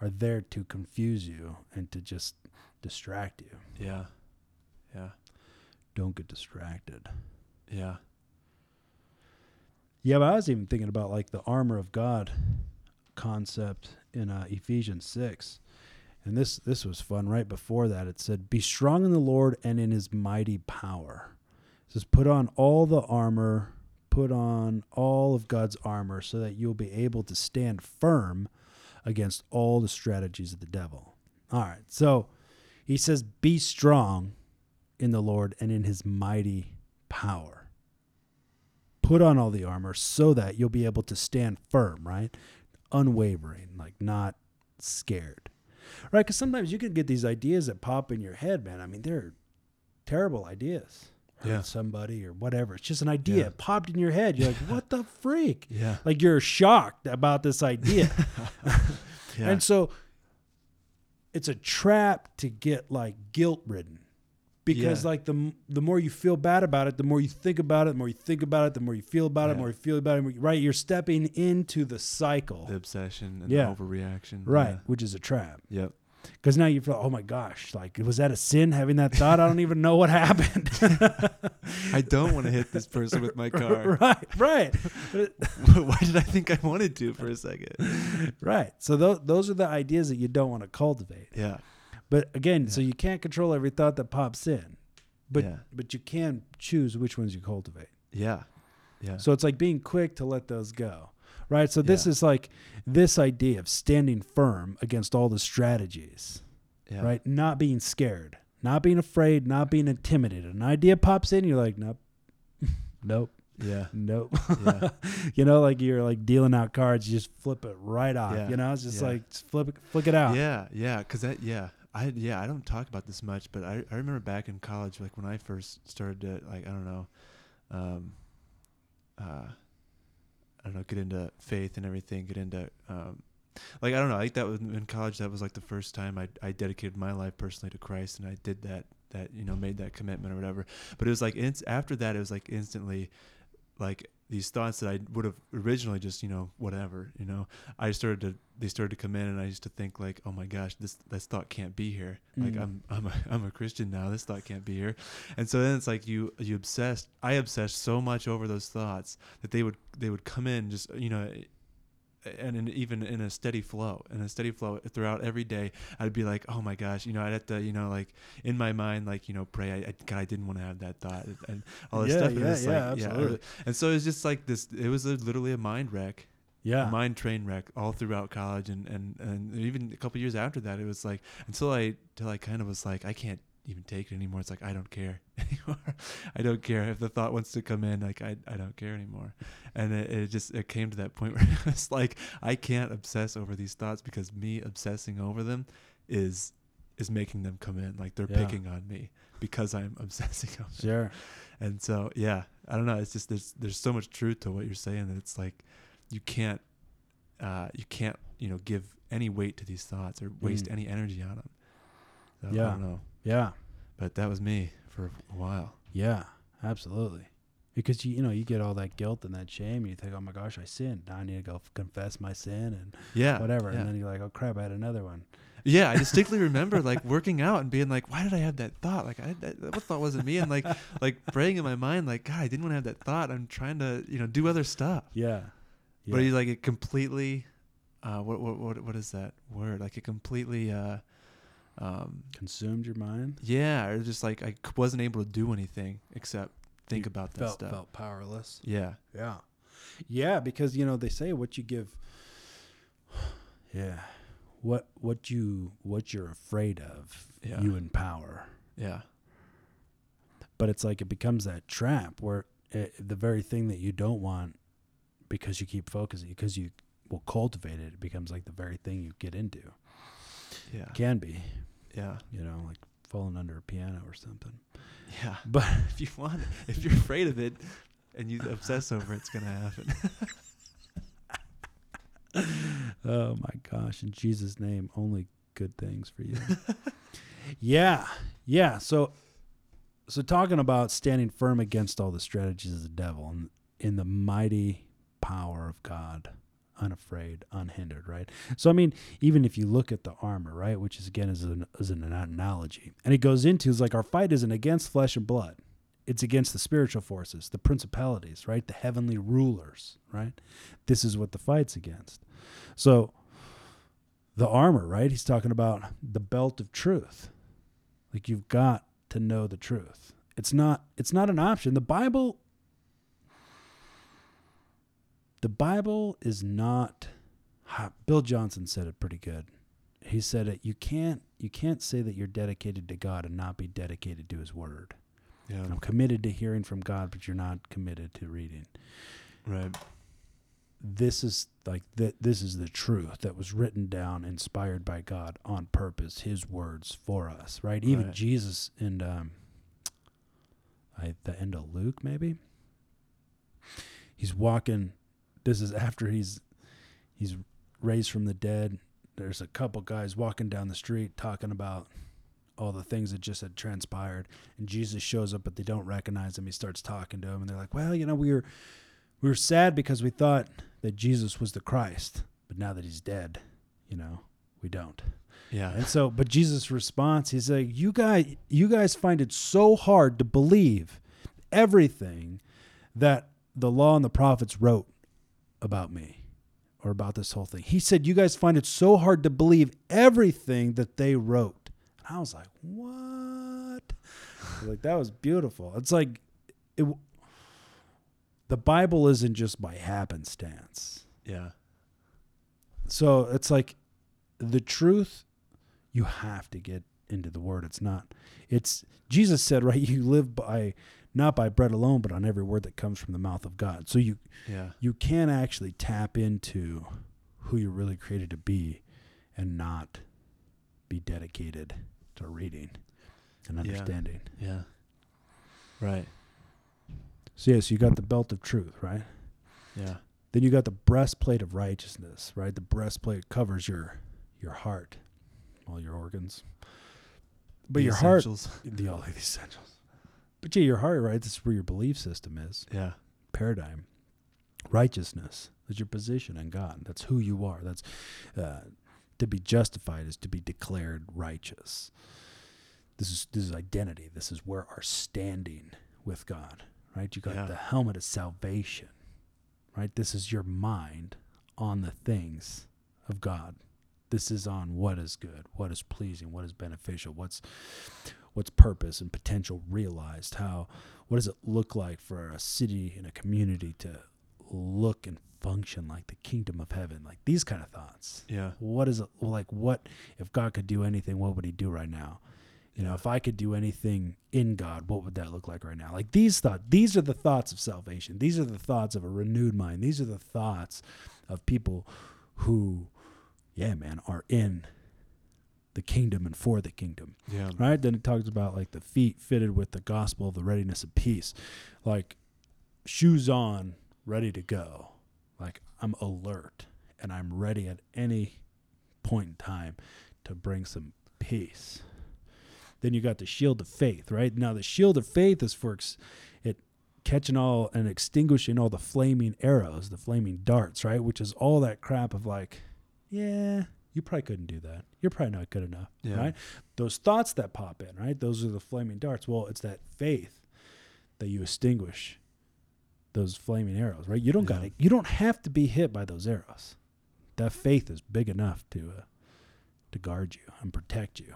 S1: are there to confuse you and to just distract you.
S2: yeah, yeah,
S1: Don't get distracted.
S2: yeah,
S1: Yeah, but I was even thinking about like the armor of God concept in uh, Ephesians 6. And this this was fun. Right before that, it said, "Be strong in the Lord and in His mighty power." It says, "Put on all the armor, put on all of God's armor, so that you'll be able to stand firm against all the strategies of the devil." All right, so he says, "Be strong in the Lord and in His mighty power." Put on all the armor so that you'll be able to stand firm, right? Unwavering, like not scared right? Because sometimes you can get these ideas that pop in your head, man. I mean, they're terrible ideas. Hurt
S2: Yeah.
S1: somebody or whatever. It's just an idea
S2: Yeah.
S1: Popped in your head. You're like, what the freak?
S2: yeah,
S1: Like you're shocked about this idea,
S2: yeah.
S1: and so it's a trap to get like guilt ridden. Because
S2: Yeah.
S1: like the the more you feel bad about it, the more you think about it, the more you think about it, the more you feel about it, the more you feel about it. Right, you're stepping into the cycle,
S2: the obsession and
S1: Yeah.
S2: the overreaction.
S1: right, which is a trap.
S2: Yep.
S1: Because now you feel, oh my gosh, like was that a sin having that thought? I don't even know what happened.
S2: I don't want to hit this person with my car.
S1: right, right,
S2: Why did I think I wanted to for a second?
S1: right. So those those are the ideas that you don't want to cultivate.
S2: Yeah.
S1: But again, so you can't control every thought that pops in, but
S2: yeah.
S1: but you can choose which ones you cultivate.
S2: Yeah. Yeah.
S1: So it's like being quick to let those go. Right. So this
S2: Yeah.
S1: is like this idea of standing firm against all the strategies.
S2: yeah.
S1: Right. Not being scared, not being afraid, not being intimidated. An idea pops in, you're like, nope, nope.
S2: Yeah.
S1: Nope.
S2: Yeah.
S1: you know, like you're like dealing out cards, you just flip it right off.
S2: Yeah.
S1: You know, it's just
S2: Yeah.
S1: like just flip it, flick it out.
S2: Yeah, yeah, cause that, yeah, I, yeah, I don't talk about this much, but I, I remember back in college, like when I first started to, like, I don't know, um, uh, I don't know, get into faith and everything, get into, um, like, I don't know, think that was in college, that was like the first time I, I dedicated my life personally to Christ and I did that, that, you know, made that commitment or whatever. But it was like, inst- after that, it was like instantly, like, these thoughts that I would have originally just, you know, whatever, you know, I started to they started to come in and I used to think like, oh my gosh, this this thought can't be here. Like
S1: Mm.
S2: I'm I'm a, I'm a Christian now. This thought can't be here. And so then it's like you you obsessed. I obsessed so much over those thoughts that they would they would come in just you know, and in, even in a steady flow, in a steady flow throughout every day. I'd be like, oh my gosh, you know, I'd have to you know like in my mind like you know pray. I, I God, I didn't want to have that thought and all this
S1: Yeah,
S2: stuff. And
S1: yeah, yeah,
S2: like,
S1: absolutely.
S2: and so it's just like this. It was a, literally a mind wreck
S1: Yeah.
S2: a mind train wreck all throughout college and, and, and even a couple years after that it was like until I until I kind of was like I can't even take it anymore it's like I don't care anymore I don't care if the thought wants to come in like I, I don't care anymore and it, it just it came to that point where it's like I can't obsess over these thoughts because me obsessing over them is is making them come in like they're
S1: Yeah.
S2: picking on me because I'm obsessing over them.
S1: Sure.
S2: And so, yeah, I don't know. It's just there's there's so much truth to what you're saying that it's like you can't uh, you can't you know give any weight to these thoughts or waste
S1: Mm.
S2: any energy on them. So, I
S1: Yeah.
S2: don't know,
S1: Yeah.
S2: but that was me for a while.
S1: Yeah. Absolutely. Because you you know you get all that guilt and that shame and you think oh my gosh I sinned now I need to go f- confess my sin and
S2: Yeah,
S1: whatever
S2: Yeah.
S1: and then you're like oh crap I had another one
S2: yeah, I distinctly remember like working out and being like, why did I have that thought? Like, I that, what thought wasn't me? And like like praying in my mind, like, God, I didn't want to have that thought. I'm trying to you know do other stuff.
S1: yeah,
S2: But
S1: Yeah.
S2: he's like it completely. Uh, what what what what is that word? Like it completely. Uh, um,
S1: consumed your mind?
S2: Yeah, or just like I wasn't able to do anything except think
S1: You
S2: about that
S1: felt
S2: stuff.
S1: felt powerless?
S2: Yeah,
S1: yeah. Yeah because you know they say what you give yeah what what you what you're afraid of
S2: Yeah.
S1: you empower.
S2: Yeah,
S1: but it's like it becomes that trap where it, the very thing that you don't want because you keep focusing because you will cultivate it it becomes like the very thing you get into.
S2: Yeah,
S1: can be
S2: yeah,
S1: you know like falling under a piano or something.
S2: Yeah.
S1: but
S2: If you want, it, if you're afraid of it, and you obsess over it, it's gonna happen.
S1: oh my gosh. In jesus name only good things for you. Yeah. Yeah. So so talking about standing firm against all the strategies of the devil and in the mighty power of god unafraid unhindered right so i mean even if you look at the armor right which is again is an, is an analogy and it goes into is like our fight isn't against flesh and blood it's against the spiritual forces the principalities right the heavenly rulers right this is what the fight's against so the armor, right? He's talking about the belt of truth. Like you've got to know the truth. It's not it's not an option. The Bible the Bible is not Bill Johnson said it pretty good. He said it you can't you can't say that you're dedicated to God and not be dedicated to his word.
S2: yeah,
S1: I'm committed to hearing from God, but you're not committed to reading.
S2: right.
S1: this is like that this is the truth that was written down inspired by god on purpose his words for us right even
S2: Right.
S1: jesus in um I, the end of luke maybe he's walking this is after he's he's raised from the dead. There's a couple guys walking down the street talking about all the things that just had transpired. And jesus shows up but they don't recognize him. He starts talking to him and they're like well you know we were we were sad because we thought that Jesus was the Christ, but now that he's dead, you know, we don't.
S2: Yeah,
S1: And so, but Jesus' response, he's like, "You guys, you guys find it so hard to believe everything that the law and the prophets wrote about me or about this whole thing." He said, "You guys find it so hard to believe everything that they wrote." And I was like, "What?" like that was beautiful. It's like it. The Bible isn't just by happenstance
S2: yeah,
S1: so it's like the truth you have to get into the word it's not it's jesus said right you live by not by bread alone, but on every word that comes from the mouth of God. So you
S2: Yeah.
S1: you can actually tap into who you're really created to be and not be dedicated to reading and understanding.
S2: Yeah. Right.
S1: So yes, you got the belt of truth, right?
S2: Yeah.
S1: Then you got the breastplate of righteousness, right? The breastplate covers your your heart, all your organs. But
S2: The
S1: your heart,
S2: essentials.
S1: the all the essentials. But yeah, your heart, right? This is where your belief system is,
S2: Yeah.
S1: paradigm. Righteousness is your position in God. That's who you are. That's uh, to be justified is to be declared righteous. This is this is identity. This is where our standing with God, right? You got
S2: Yeah.
S1: the helmet of salvation, right? This is your mind on the things of God. This is on what is good, what is pleasing, what is beneficial, what's what's purpose and potential realized. How what does it look like for a city and a community to look and function like the kingdom of heaven? Like these kind of thoughts.
S2: Yeah.
S1: What is it like? What if God could do anything? What would He do right now? You know, if I could do anything in God, what would that look like right now? Like these thoughts, these are the thoughts of salvation. These are the thoughts of a renewed mind. These are the thoughts of people who, yeah, man, are in the kingdom and for the kingdom.
S2: Yeah.
S1: Right? Then it talks about like the feet fitted with the gospel of the readiness of peace. Like shoes on, ready to go. Like I'm alert and I'm ready at any point in time to bring some peace. Then you got the shield of faith, right? Now the shield of faith is for ex- it catching all and extinguishing all the flaming arrows, the flaming darts, right? Which is all that crap of like, yeah, you probably couldn't do that. You're probably not good enough,
S2: Yeah.
S1: right? Those thoughts that pop in, right? Those are the flaming darts. Well, it's that faith that you extinguish those flaming arrows, right? You don't
S2: Yeah.
S1: got you don't have to be hit by those arrows. That faith is big enough to uh, to guard you and protect you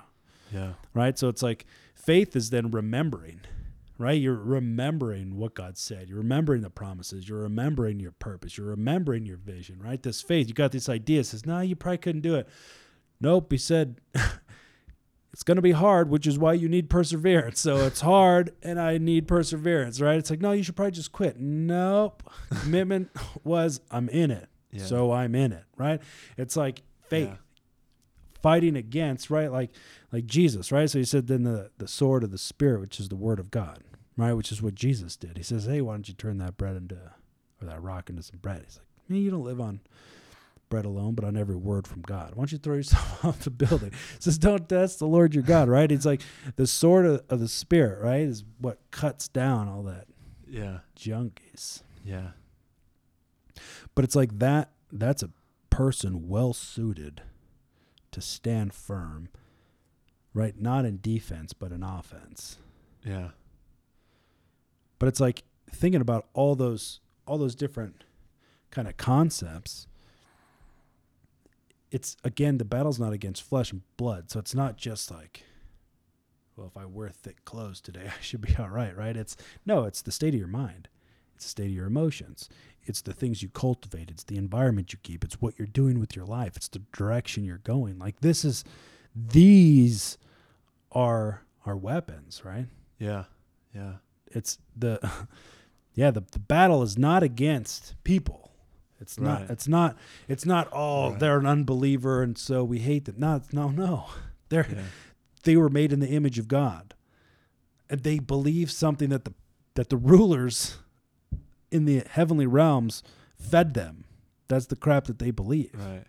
S2: Yeah.
S1: right? So it's like faith is then remembering, right? You're remembering what God said. You're remembering the promises. You're remembering your purpose. You're remembering your vision, right? This faith, you got this idea. It says, no, you probably couldn't do it. Nope. He said, it's going to be hard, which is why you need perseverance. So it's hard and I need perseverance, right? It's like, no, you should probably just quit. Nope. Commitment was, I'm in it.
S2: Yeah.
S1: So I'm in it, right? It's like faith
S2: Yeah.
S1: fighting against, right? Like like Jesus, right? So he said then the the sword of the spirit, which is the word of God, right? Which is what Jesus did. He says, Hey, why don't you turn that bread into or that rock into some bread? He's like, Man, you don't live on bread alone, but on every word from God. Why don't you throw yourself off the building? He says, Don't test the Lord your God, right? It's like the sword of, of the spirit, right? Is what cuts down all that
S2: Yeah.
S1: junkies.
S2: Yeah.
S1: But it's like that that's a person well suited to stand firm, right? Not in defense, but in offense.
S2: Yeah.
S1: But it's like thinking about all those all those different kind of concepts. It's again the battle's not against flesh and blood. So it's not just like well, if I wear thick clothes today, I should be all right, right? It's no, it's the state of your mind. It's the state of your emotions. It's the things you cultivate. It's the environment you keep. It's what you're doing with your life. It's the direction you're going. Like this is these are our weapons, right?
S2: Yeah. Yeah.
S1: It's the yeah, the, the battle is not against people. It's not
S2: Right.
S1: it's not it's not oh
S2: Right.
S1: they're an unbeliever and so we hate them. No, no, no. They're
S2: Yeah.
S1: they were made in the image of God. And they believe something that the that the rulers in the heavenly realms fed them. That's the crap that they believe.
S2: Right.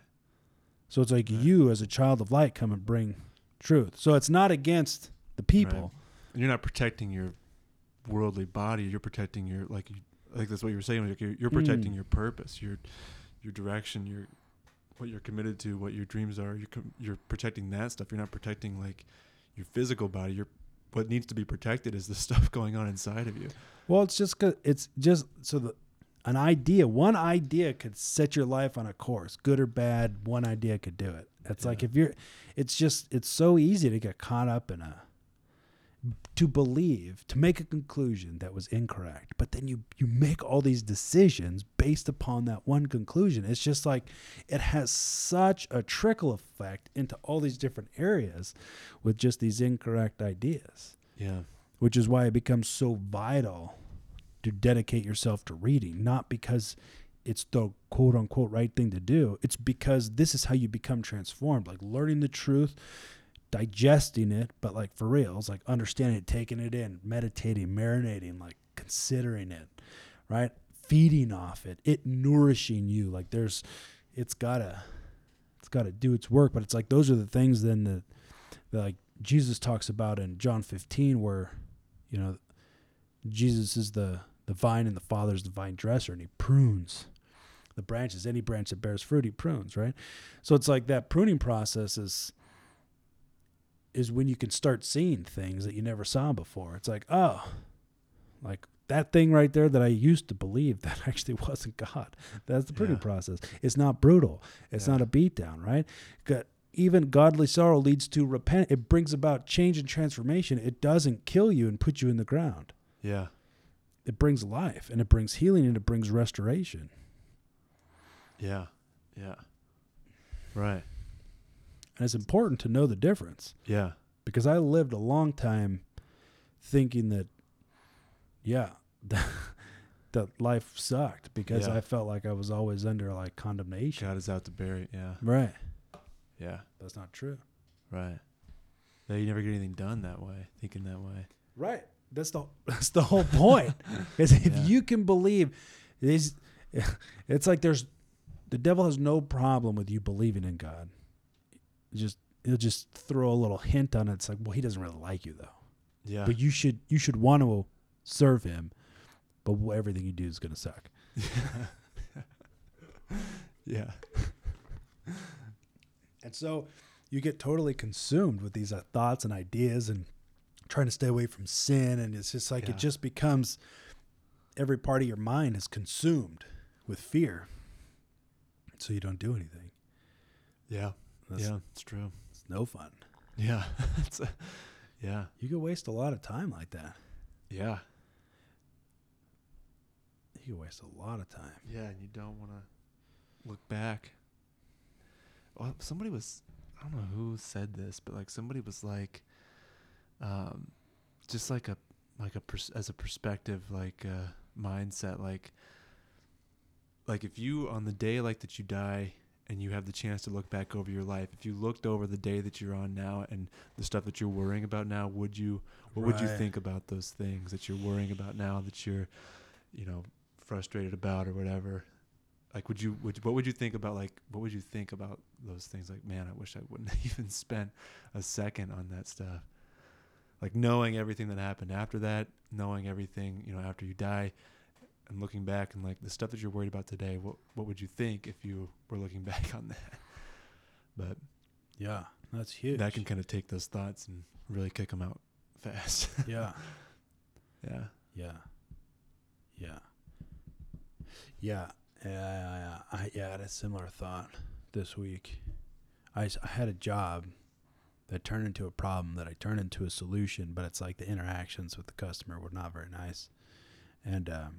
S1: So it's like
S2: Right.
S1: you as a child of light come and bring truth. So it's not against the people.
S2: And you're not protecting your worldly body. You're protecting your like. You, I think that's what you were saying. Like you're, you're protecting
S1: Mm.
S2: your purpose, your your direction, your what you're committed to, what your dreams are. You're com- you're protecting that stuff. You're not protecting like your physical body. You're what needs to be protected is the stuff going on inside of you.
S1: Well, it's just 'cause- it's just so the an idea, one idea could set your life on a course, good or bad. One idea could do it. It's like if you're, it's just it's so easy to get caught up in a to believe to make a conclusion that was incorrect, but then you you make all these decisions based upon that one conclusion. It's just like it has such a trickle effect into all these different areas with just these incorrect ideas
S2: Yeah.
S1: which is why it becomes so vital to dedicate yourself to reading, not because it's the quote unquote right thing to do. It's because this is how you become transformed, like learning the truth, digesting it, but like for real, it's like understanding it, taking it in, meditating, marinating, like considering it, right? Feeding off it, it nourishing you. Like there's, it's gotta, it's gotta do its work. But it's like those are the things then that, that like Jesus talks about in John 15, where, you know, Jesus is the the vine and the Father's the vine dresser, and he prunes the branches. Any branch that bears fruit, he prunes, right? So it's like that pruning process is is when you can start seeing things that you never saw before. It's like, oh, like that thing right there that I used to believe that actually wasn't God. That's the pruning
S2: Yeah.
S1: process. It's not brutal. It's
S2: Yeah.
S1: not a beatdown, right? Got- Even godly sorrow leads to repent. It brings about change and transformation. It doesn't kill you and put you in the ground.
S2: Yeah.
S1: It brings life and it brings healing and it brings restoration.
S2: Yeah. Yeah. Right.
S1: And it's important to know the difference
S2: Yeah.
S1: because I lived a long time thinking that, yeah, that life sucked because
S2: Yeah.
S1: I felt like I was always under like condemnation.
S2: God is out to bury. Yeah.
S1: Right.
S2: Yeah.
S1: That's not true.
S2: Right. Yeah, you never get anything done that way, thinking that way.
S1: Right. That's the that's the whole point. Is if
S2: Yeah.
S1: you can believe these it's like there's the devil has no problem with you believing in God. Just he'll just throw a little hint on it. It's like, well, he doesn't really like you though.
S2: Yeah.
S1: But you should you should want to serve him. But everything you do is gonna suck.
S2: yeah.
S1: And so you get totally consumed with these uh, thoughts and ideas and trying to stay away from sin. And it's just like
S2: Yeah.
S1: it just becomes every part of your mind is consumed with fear. So you don't do anything.
S2: Yeah.
S1: That's,
S2: yeah. It's true.
S1: It's no fun.
S2: Yeah. it's a, yeah.
S1: You could waste a lot of time like that.
S2: Yeah.
S1: You could waste a lot of time.
S2: Yeah. And you don't want to look back. Well, somebody was, I don't know who said this, but like somebody was like, um, just like a, like a, pers- as a perspective, like a mindset, like, like if you on the day like that you die and you have the chance to look back over your life if you looked over the day that you're on now and the stuff that you're worrying about now would you what would you think about those things that you're worrying about now that you're you know frustrated about or whatever? Like would you would what would you think about like what would you think about those things? Like man i wish i wouldn't have even spent a second on that stuff. Like knowing everything that happened after that knowing everything you know after you die and looking back and like the stuff that you're worried about today what what would you think if you were looking back on that? But
S1: Yeah, that's huge.
S2: that can kind of take those thoughts and really kick them out fast.
S1: Yeah,
S2: yeah.
S1: Yeah, yeah, yeah. Yeah, I, yeah, I had a similar thought this week. I, I had a job that turned into a problem that I turned into a solution, but it's like the interactions with the customer were not very nice, and um,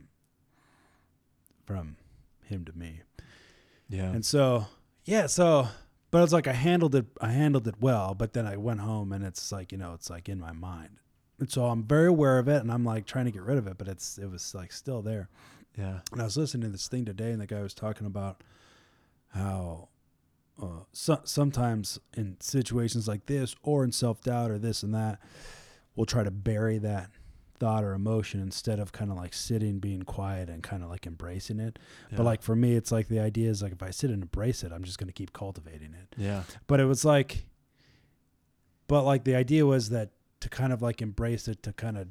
S1: from him to me.
S2: yeah
S1: And so, yeah, so, but it's like I handled it, I handled it well, but then I went home and it's like, you know, it's like in my mind. And so I'm very aware of it and I'm like trying to get rid of it, but it's, it was like still there.
S2: yeah
S1: And I was listening to this thing today and the guy was talking about how uh, so, sometimes in situations like this or in self doubt or this and that, we'll try to bury that thought or emotion instead of kind of like sitting, being quiet and kind of like embracing it.
S2: yeah.
S1: But like for me, it's like the idea is like if I sit and embrace it, I'm just going to keep cultivating it.
S2: yeah
S1: But it was like, but like the idea was that to kind of like embrace it, to kind of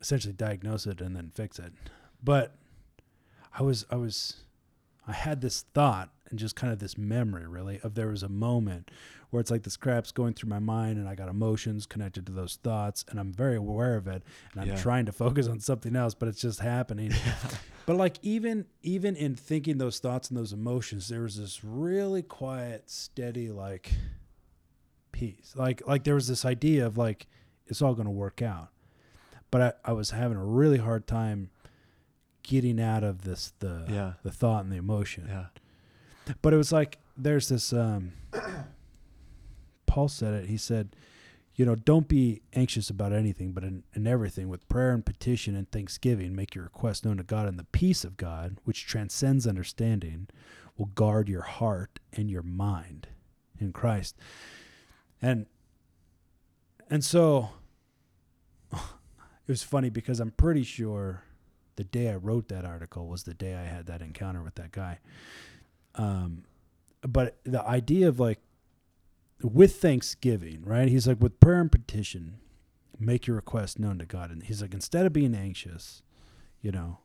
S1: essentially diagnose it and then fix it. But I was, I was, I had this thought and just kind of this memory really of there was a moment where it's like this crap's going through my mind and I got emotions connected to those thoughts and I'm very aware of it and I'm
S2: Yeah.
S1: trying to focus on something else, but it's just happening. But like even even in thinking those thoughts and those emotions, there was this really quiet, steady like peace. Like like there was this idea of like it's all gonna work out. But I, I was having a really hard time getting out of this the
S2: yeah
S1: the thought and the emotion.
S2: yeah
S1: But it was like there's this um Paul said it. He said, you know, don't be anxious about anything, but in, in everything, with prayer and petition and thanksgiving, make your request known to God, and the peace of God, which transcends understanding, will guard your heart and your mind in Christ. And and so it was funny because I'm pretty sure the day I wrote that article was the day I had that encounter with that guy. Um, but the idea of like with thanksgiving, right? He's like with prayer and petition, make your request known to God, and he's like instead of being anxious, you know,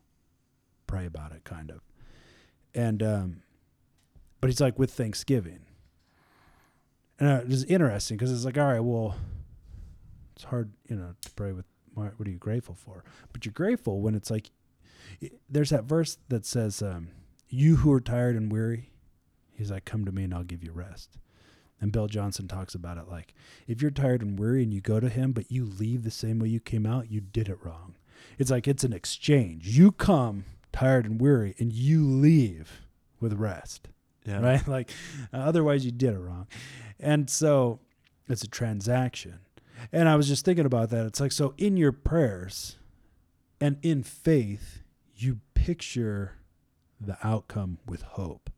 S1: pray about it, kind of. And um, but he's like with thanksgiving, and uh, it's interesting because it's like, all right, well, it's hard, you know, to pray with what are you grateful for? But you're grateful when it's like, there's that verse that says, um, "You who are tired and weary," he's like, "Come to me and I'll give you rest." And Bill Johnson talks about it like, if you're tired and weary and you go to him, but you leave the same way you came out, you did it wrong. It's like it's an exchange. You come tired and weary, and you leave with rest.
S2: Yeah.
S1: Right? Like, uh, otherwise, you did it wrong. And so it's a transaction. And I was just thinking about that. It's like, so in your prayers and in faith, you picture the outcome with hope,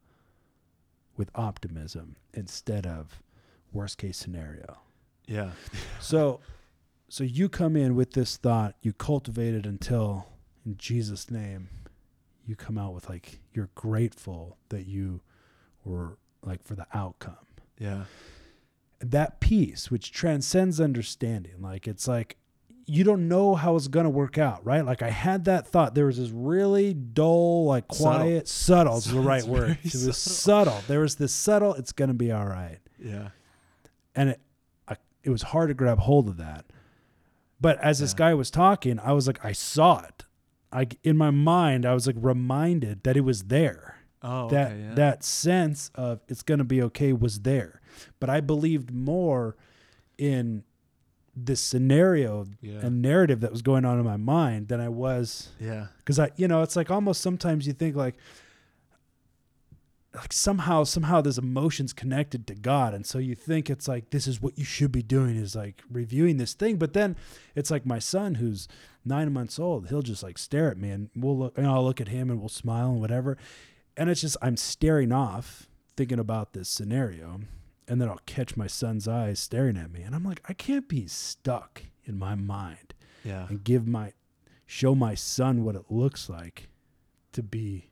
S1: with optimism, instead of worst case scenario.
S2: Yeah.
S1: So, so you come in with this thought, you cultivate it until, in Jesus' name, you come out with like you're grateful that you were like for the outcome.
S2: Yeah.
S1: That peace, which transcends understanding, like it's like you don't know how it's gonna work out, right? Like I had that thought. There was this really dull, like quiet, subtle, is the right word. It was
S2: subtle.
S1: subtle. There was this subtle. It's gonna be all right
S2: Yeah.
S1: and it I, it was hard to grab hold of that. But as this guy was talking, I was like, I saw it. Like in my mind, I was like reminded that it was there.
S2: Oh,
S1: that
S2: okay, yeah.
S1: that sense of it's gonna be okay was there. But I believed more in this scenario
S2: yeah.
S1: and narrative that was going on in my mind than I was
S2: yeah.
S1: because I, you know, it's like almost sometimes you think like, like somehow, somehow there's emotions connected to God, and so you think it's like this is what you should be doing is like reviewing this thing, but then it's like my son who's nine months old, he'll just like stare at me, and we'll look, and I'll look at him, and we'll smile and whatever, and it's just I'm staring off, thinking about this scenario, and then I'll catch my son's eyes staring at me, and I'm like, I can't be stuck in my mind
S2: Yeah.
S1: and give my show my son what it looks like to be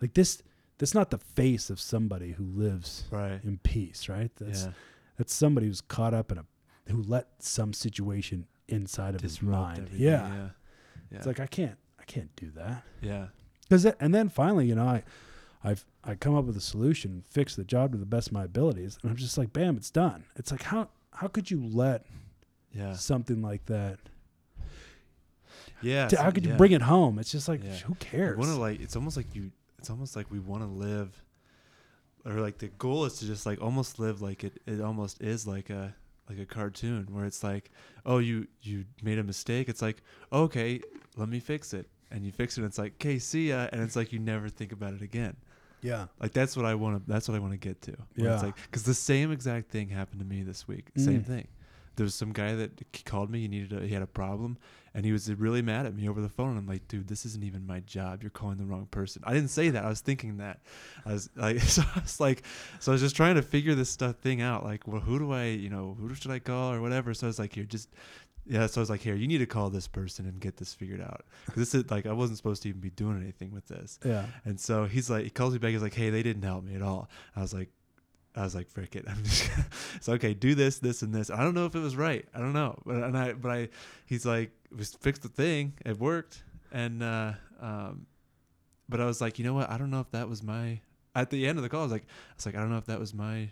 S1: like this that's not the face of somebody who lives
S2: Right.
S1: in peace right that's
S2: yeah.
S1: that's somebody who's caught up in a who let some situation inside of his mind yeah.
S2: Yeah. Yeah.
S1: it's like i can't i can't do that
S2: yeah.
S1: because and then finally you know i i've i come up with a solution fix the job to the best of my abilities. And i'm just like bam it's done. It's like how how could you let
S2: Yeah.
S1: something like that
S2: Yeah.
S1: to, how could you bring it home? It's just like
S2: Yeah.
S1: who cares
S2: want to like it's almost like you it's almost like we want to live or like the goal is to just like almost live like it it almost is like a like a cartoon where it's like oh you you made a mistake. It's like okay let me fix it. And you fix it and it's like okay see ya. And it's like you never think about it again
S1: yeah.
S2: Like that's what i want to that's what i want to get to. Where it's
S1: Yeah.
S2: like because the same exact thing happened to me this week. Same
S1: Mm.
S2: thing. There was some guy that c- called me he needed a, he had a problem and he was really mad at me over the phone. And i'm like dude this isn't even my job. You're calling the wrong person. I didn't say that. I was thinking that. I was like so i was like so i was just trying to figure this stuff thing out. Like well who do i you know who should i call or whatever? So i was like here just yeah so i was like here you need to call this person and get this figured out 'Cause this is like i wasn't supposed to even be doing anything with this
S1: yeah
S2: and so he's like, he calls me back. He's like, hey, they didn't help me at all. I was like, I was like, frick it. I'm just gonna, it's okay. Do this, this, and this. I don't know if it was right. I don't know. But and I, but I, he's like, we fixed the thing. It worked. And uh, um, but I was like, you know what? I don't know if that was my. At the end of the call, I was like, I was like, I don't know if that was my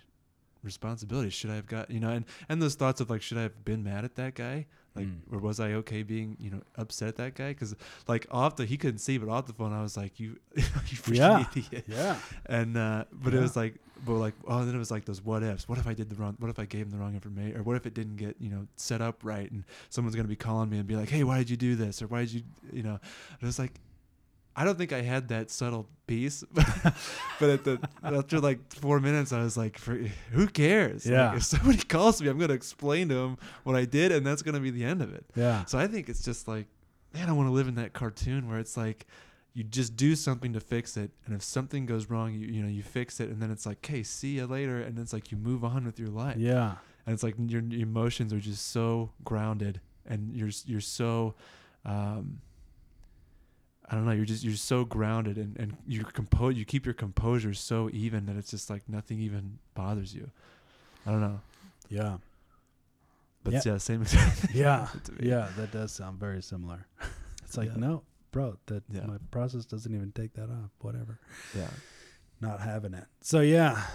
S2: responsibility. Should I have got, you know, and and those thoughts of like, should I have been mad at that guy? Like,
S1: Mm.
S2: or was I okay being, you know, upset at that guy? Because like off the, he couldn't see, but off the phone, I was like, you, you freaking
S1: Yeah.
S2: idiot.
S1: yeah
S2: And uh, but it was like, but like, oh, and then it was like those what ifs. What if I did the wrong? What if I gave him the wrong information? Or what if it didn't get, you know, set up right? And someone's gonna be calling me and be like, hey, why did you do this? Or why did you, you know? And it was like, I don't think I had that subtle peace, but at the after like four minutes, I was like, For, "Who cares? Like,
S1: Yeah.
S2: if somebody calls me, I'm gonna explain to them what I did, and that's gonna be the end of it."
S1: Yeah.
S2: So I think it's just like, man, I want to live in that cartoon where it's like, you just do something to fix it, and if something goes wrong, you you know you fix it, and then it's like, okay, see you later, and it's like you move on with your life,
S1: Yeah.
S2: and it's like your, your emotions are just so grounded, and you're you're so, um, I don't know, you're just you're so grounded, and and you compose, you keep your composure so even that it's just like nothing even bothers you. I don't know,
S1: Yeah.
S2: but
S1: Yeah.
S2: yeah, same exact.
S1: Yeah. Yeah. That does sound very similar. It's like,
S2: Yeah.
S1: no, bro, that
S2: Yeah.
S1: my process doesn't even take that off. Whatever.
S2: yeah.
S1: Not having it. So yeah.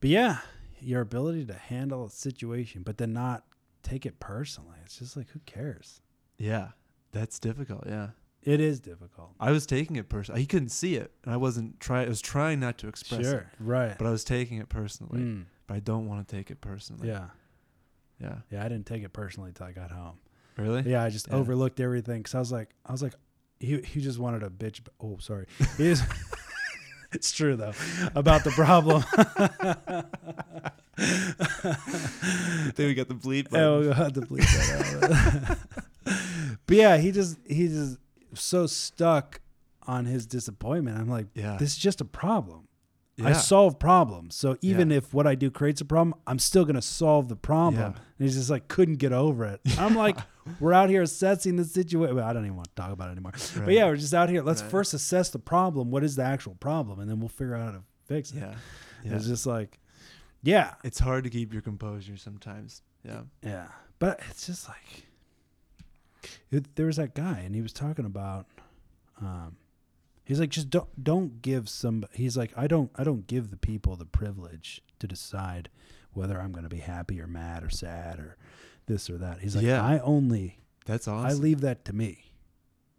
S1: But yeah, your ability to handle a situation, but then not take it personally. It's just like, who cares?
S2: Yeah, that's difficult. Yeah,
S1: It is difficult.
S2: I was taking it personally. He couldn't see it, and I wasn't try. I was trying not to express it,
S1: Right.
S2: but I was taking it personally.
S1: Mm,
S2: But I don't want to take it personally.
S1: yeah.
S2: yeah.
S1: Yeah. I didn't take it personally until I got home.
S2: Really?
S1: Yeah, I just
S2: Yeah.
S1: overlooked everything because I was like, I was like, he he just wanted a bitch. b- Oh, sorry. He it's true though about the problem.
S2: I think we got the bleep.
S1: oh, we'll have to bleep but yeah, he just he just so stuck on his disappointment. I'm like,
S2: Yeah.
S1: this is just a problem.
S2: yeah.
S1: I solve problems. So even
S2: Yeah.
S1: if what I do creates a problem, I'm still gonna solve the problem.
S2: Yeah.
S1: And he's just like couldn't get over it. I'm like, we're out here assessing the situation. Well, I don't even want to talk about it anymore. But yeah, we're just out here. Let's
S2: Right.
S1: first assess the problem. What is the actual problem, and then we'll figure out how to fix it.
S2: Yeah.
S1: It's just like, yeah,
S2: it's hard to keep your composure sometimes. Yeah.
S1: yeah. But it's just like, it, there was that guy, and he was talking about, um, he's like, just don't don't give some. He's like, I don't I don't give the people the privilege to decide whether I'm going to be happy or mad or sad or this or that. He's like,
S2: Yeah.
S1: I only
S2: That's awesome.
S1: I leave that to me.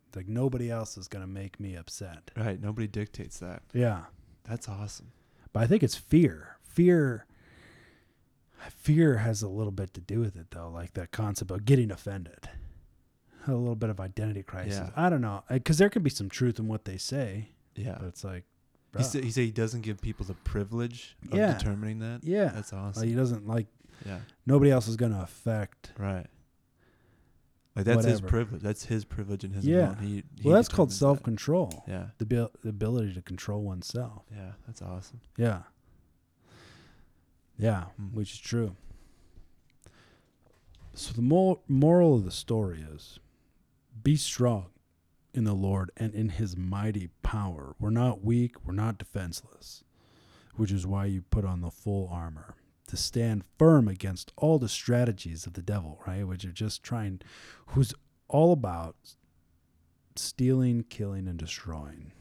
S1: It's Like nobody else is going to make me upset.
S2: right. Nobody dictates that.
S1: Yeah.
S2: That's awesome.
S1: But I think it's fear. Fear fear has a little bit to do with it though, like that concept of getting offended. A little bit of identity crisis.
S2: Yeah.
S1: I don't know, because there could be some truth in what they say,
S2: Yeah.
S1: but it's like,
S2: He said, he said he doesn't give people the privilege of
S1: Yeah.
S2: determining that.
S1: yeah,
S2: That's
S1: like
S2: awesome.
S1: he doesn't like
S2: yeah.
S1: nobody else is going to affect.
S2: Right. Like that's his privilege. That's his privilege and his
S1: Yeah.
S2: He, he
S1: Well, that's called self control.
S2: Yeah.
S1: The, bil- the ability to control oneself.
S2: Yeah. That's awesome.
S1: Yeah. Yeah,
S2: Hmm.
S1: which is true. So the mor- moral of the story is be strong in the Lord and in his mighty power. We're not weak, we're not defenseless, which is why you put on the full armor to stand firm against all the strategies of the devil, right? Which are just trying, who's all about stealing, killing, and destroying.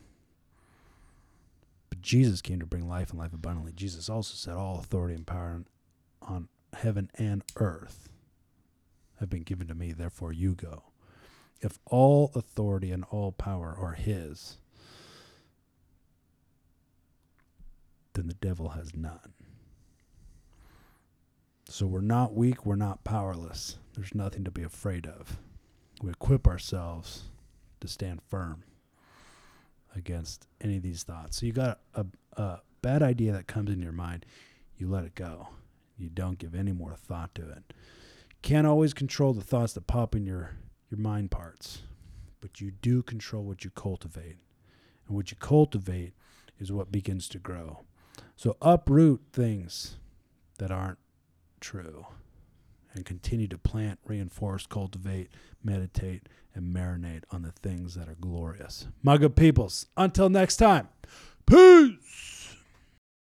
S1: But Jesus came to bring life and life abundantly. Jesus also said, All authority and power on, heaven and earth have been given to me, therefore you go. If all authority and all power are his, then the devil has none. So we're not weak, we're not powerless. There's nothing to be afraid of. We equip ourselves to stand firm against any of these thoughts. So you got a, a bad idea that comes into your mind, you let it go. You don't give any more thought to it. Can't always control the thoughts that pop in your your mind parts, but you do control what you cultivate. And what you cultivate is what begins to grow. So uproot things that aren't true and continue to plant, reinforce, cultivate, meditate, and marinate on the things that are glorious. My good peoples, until next time, peace.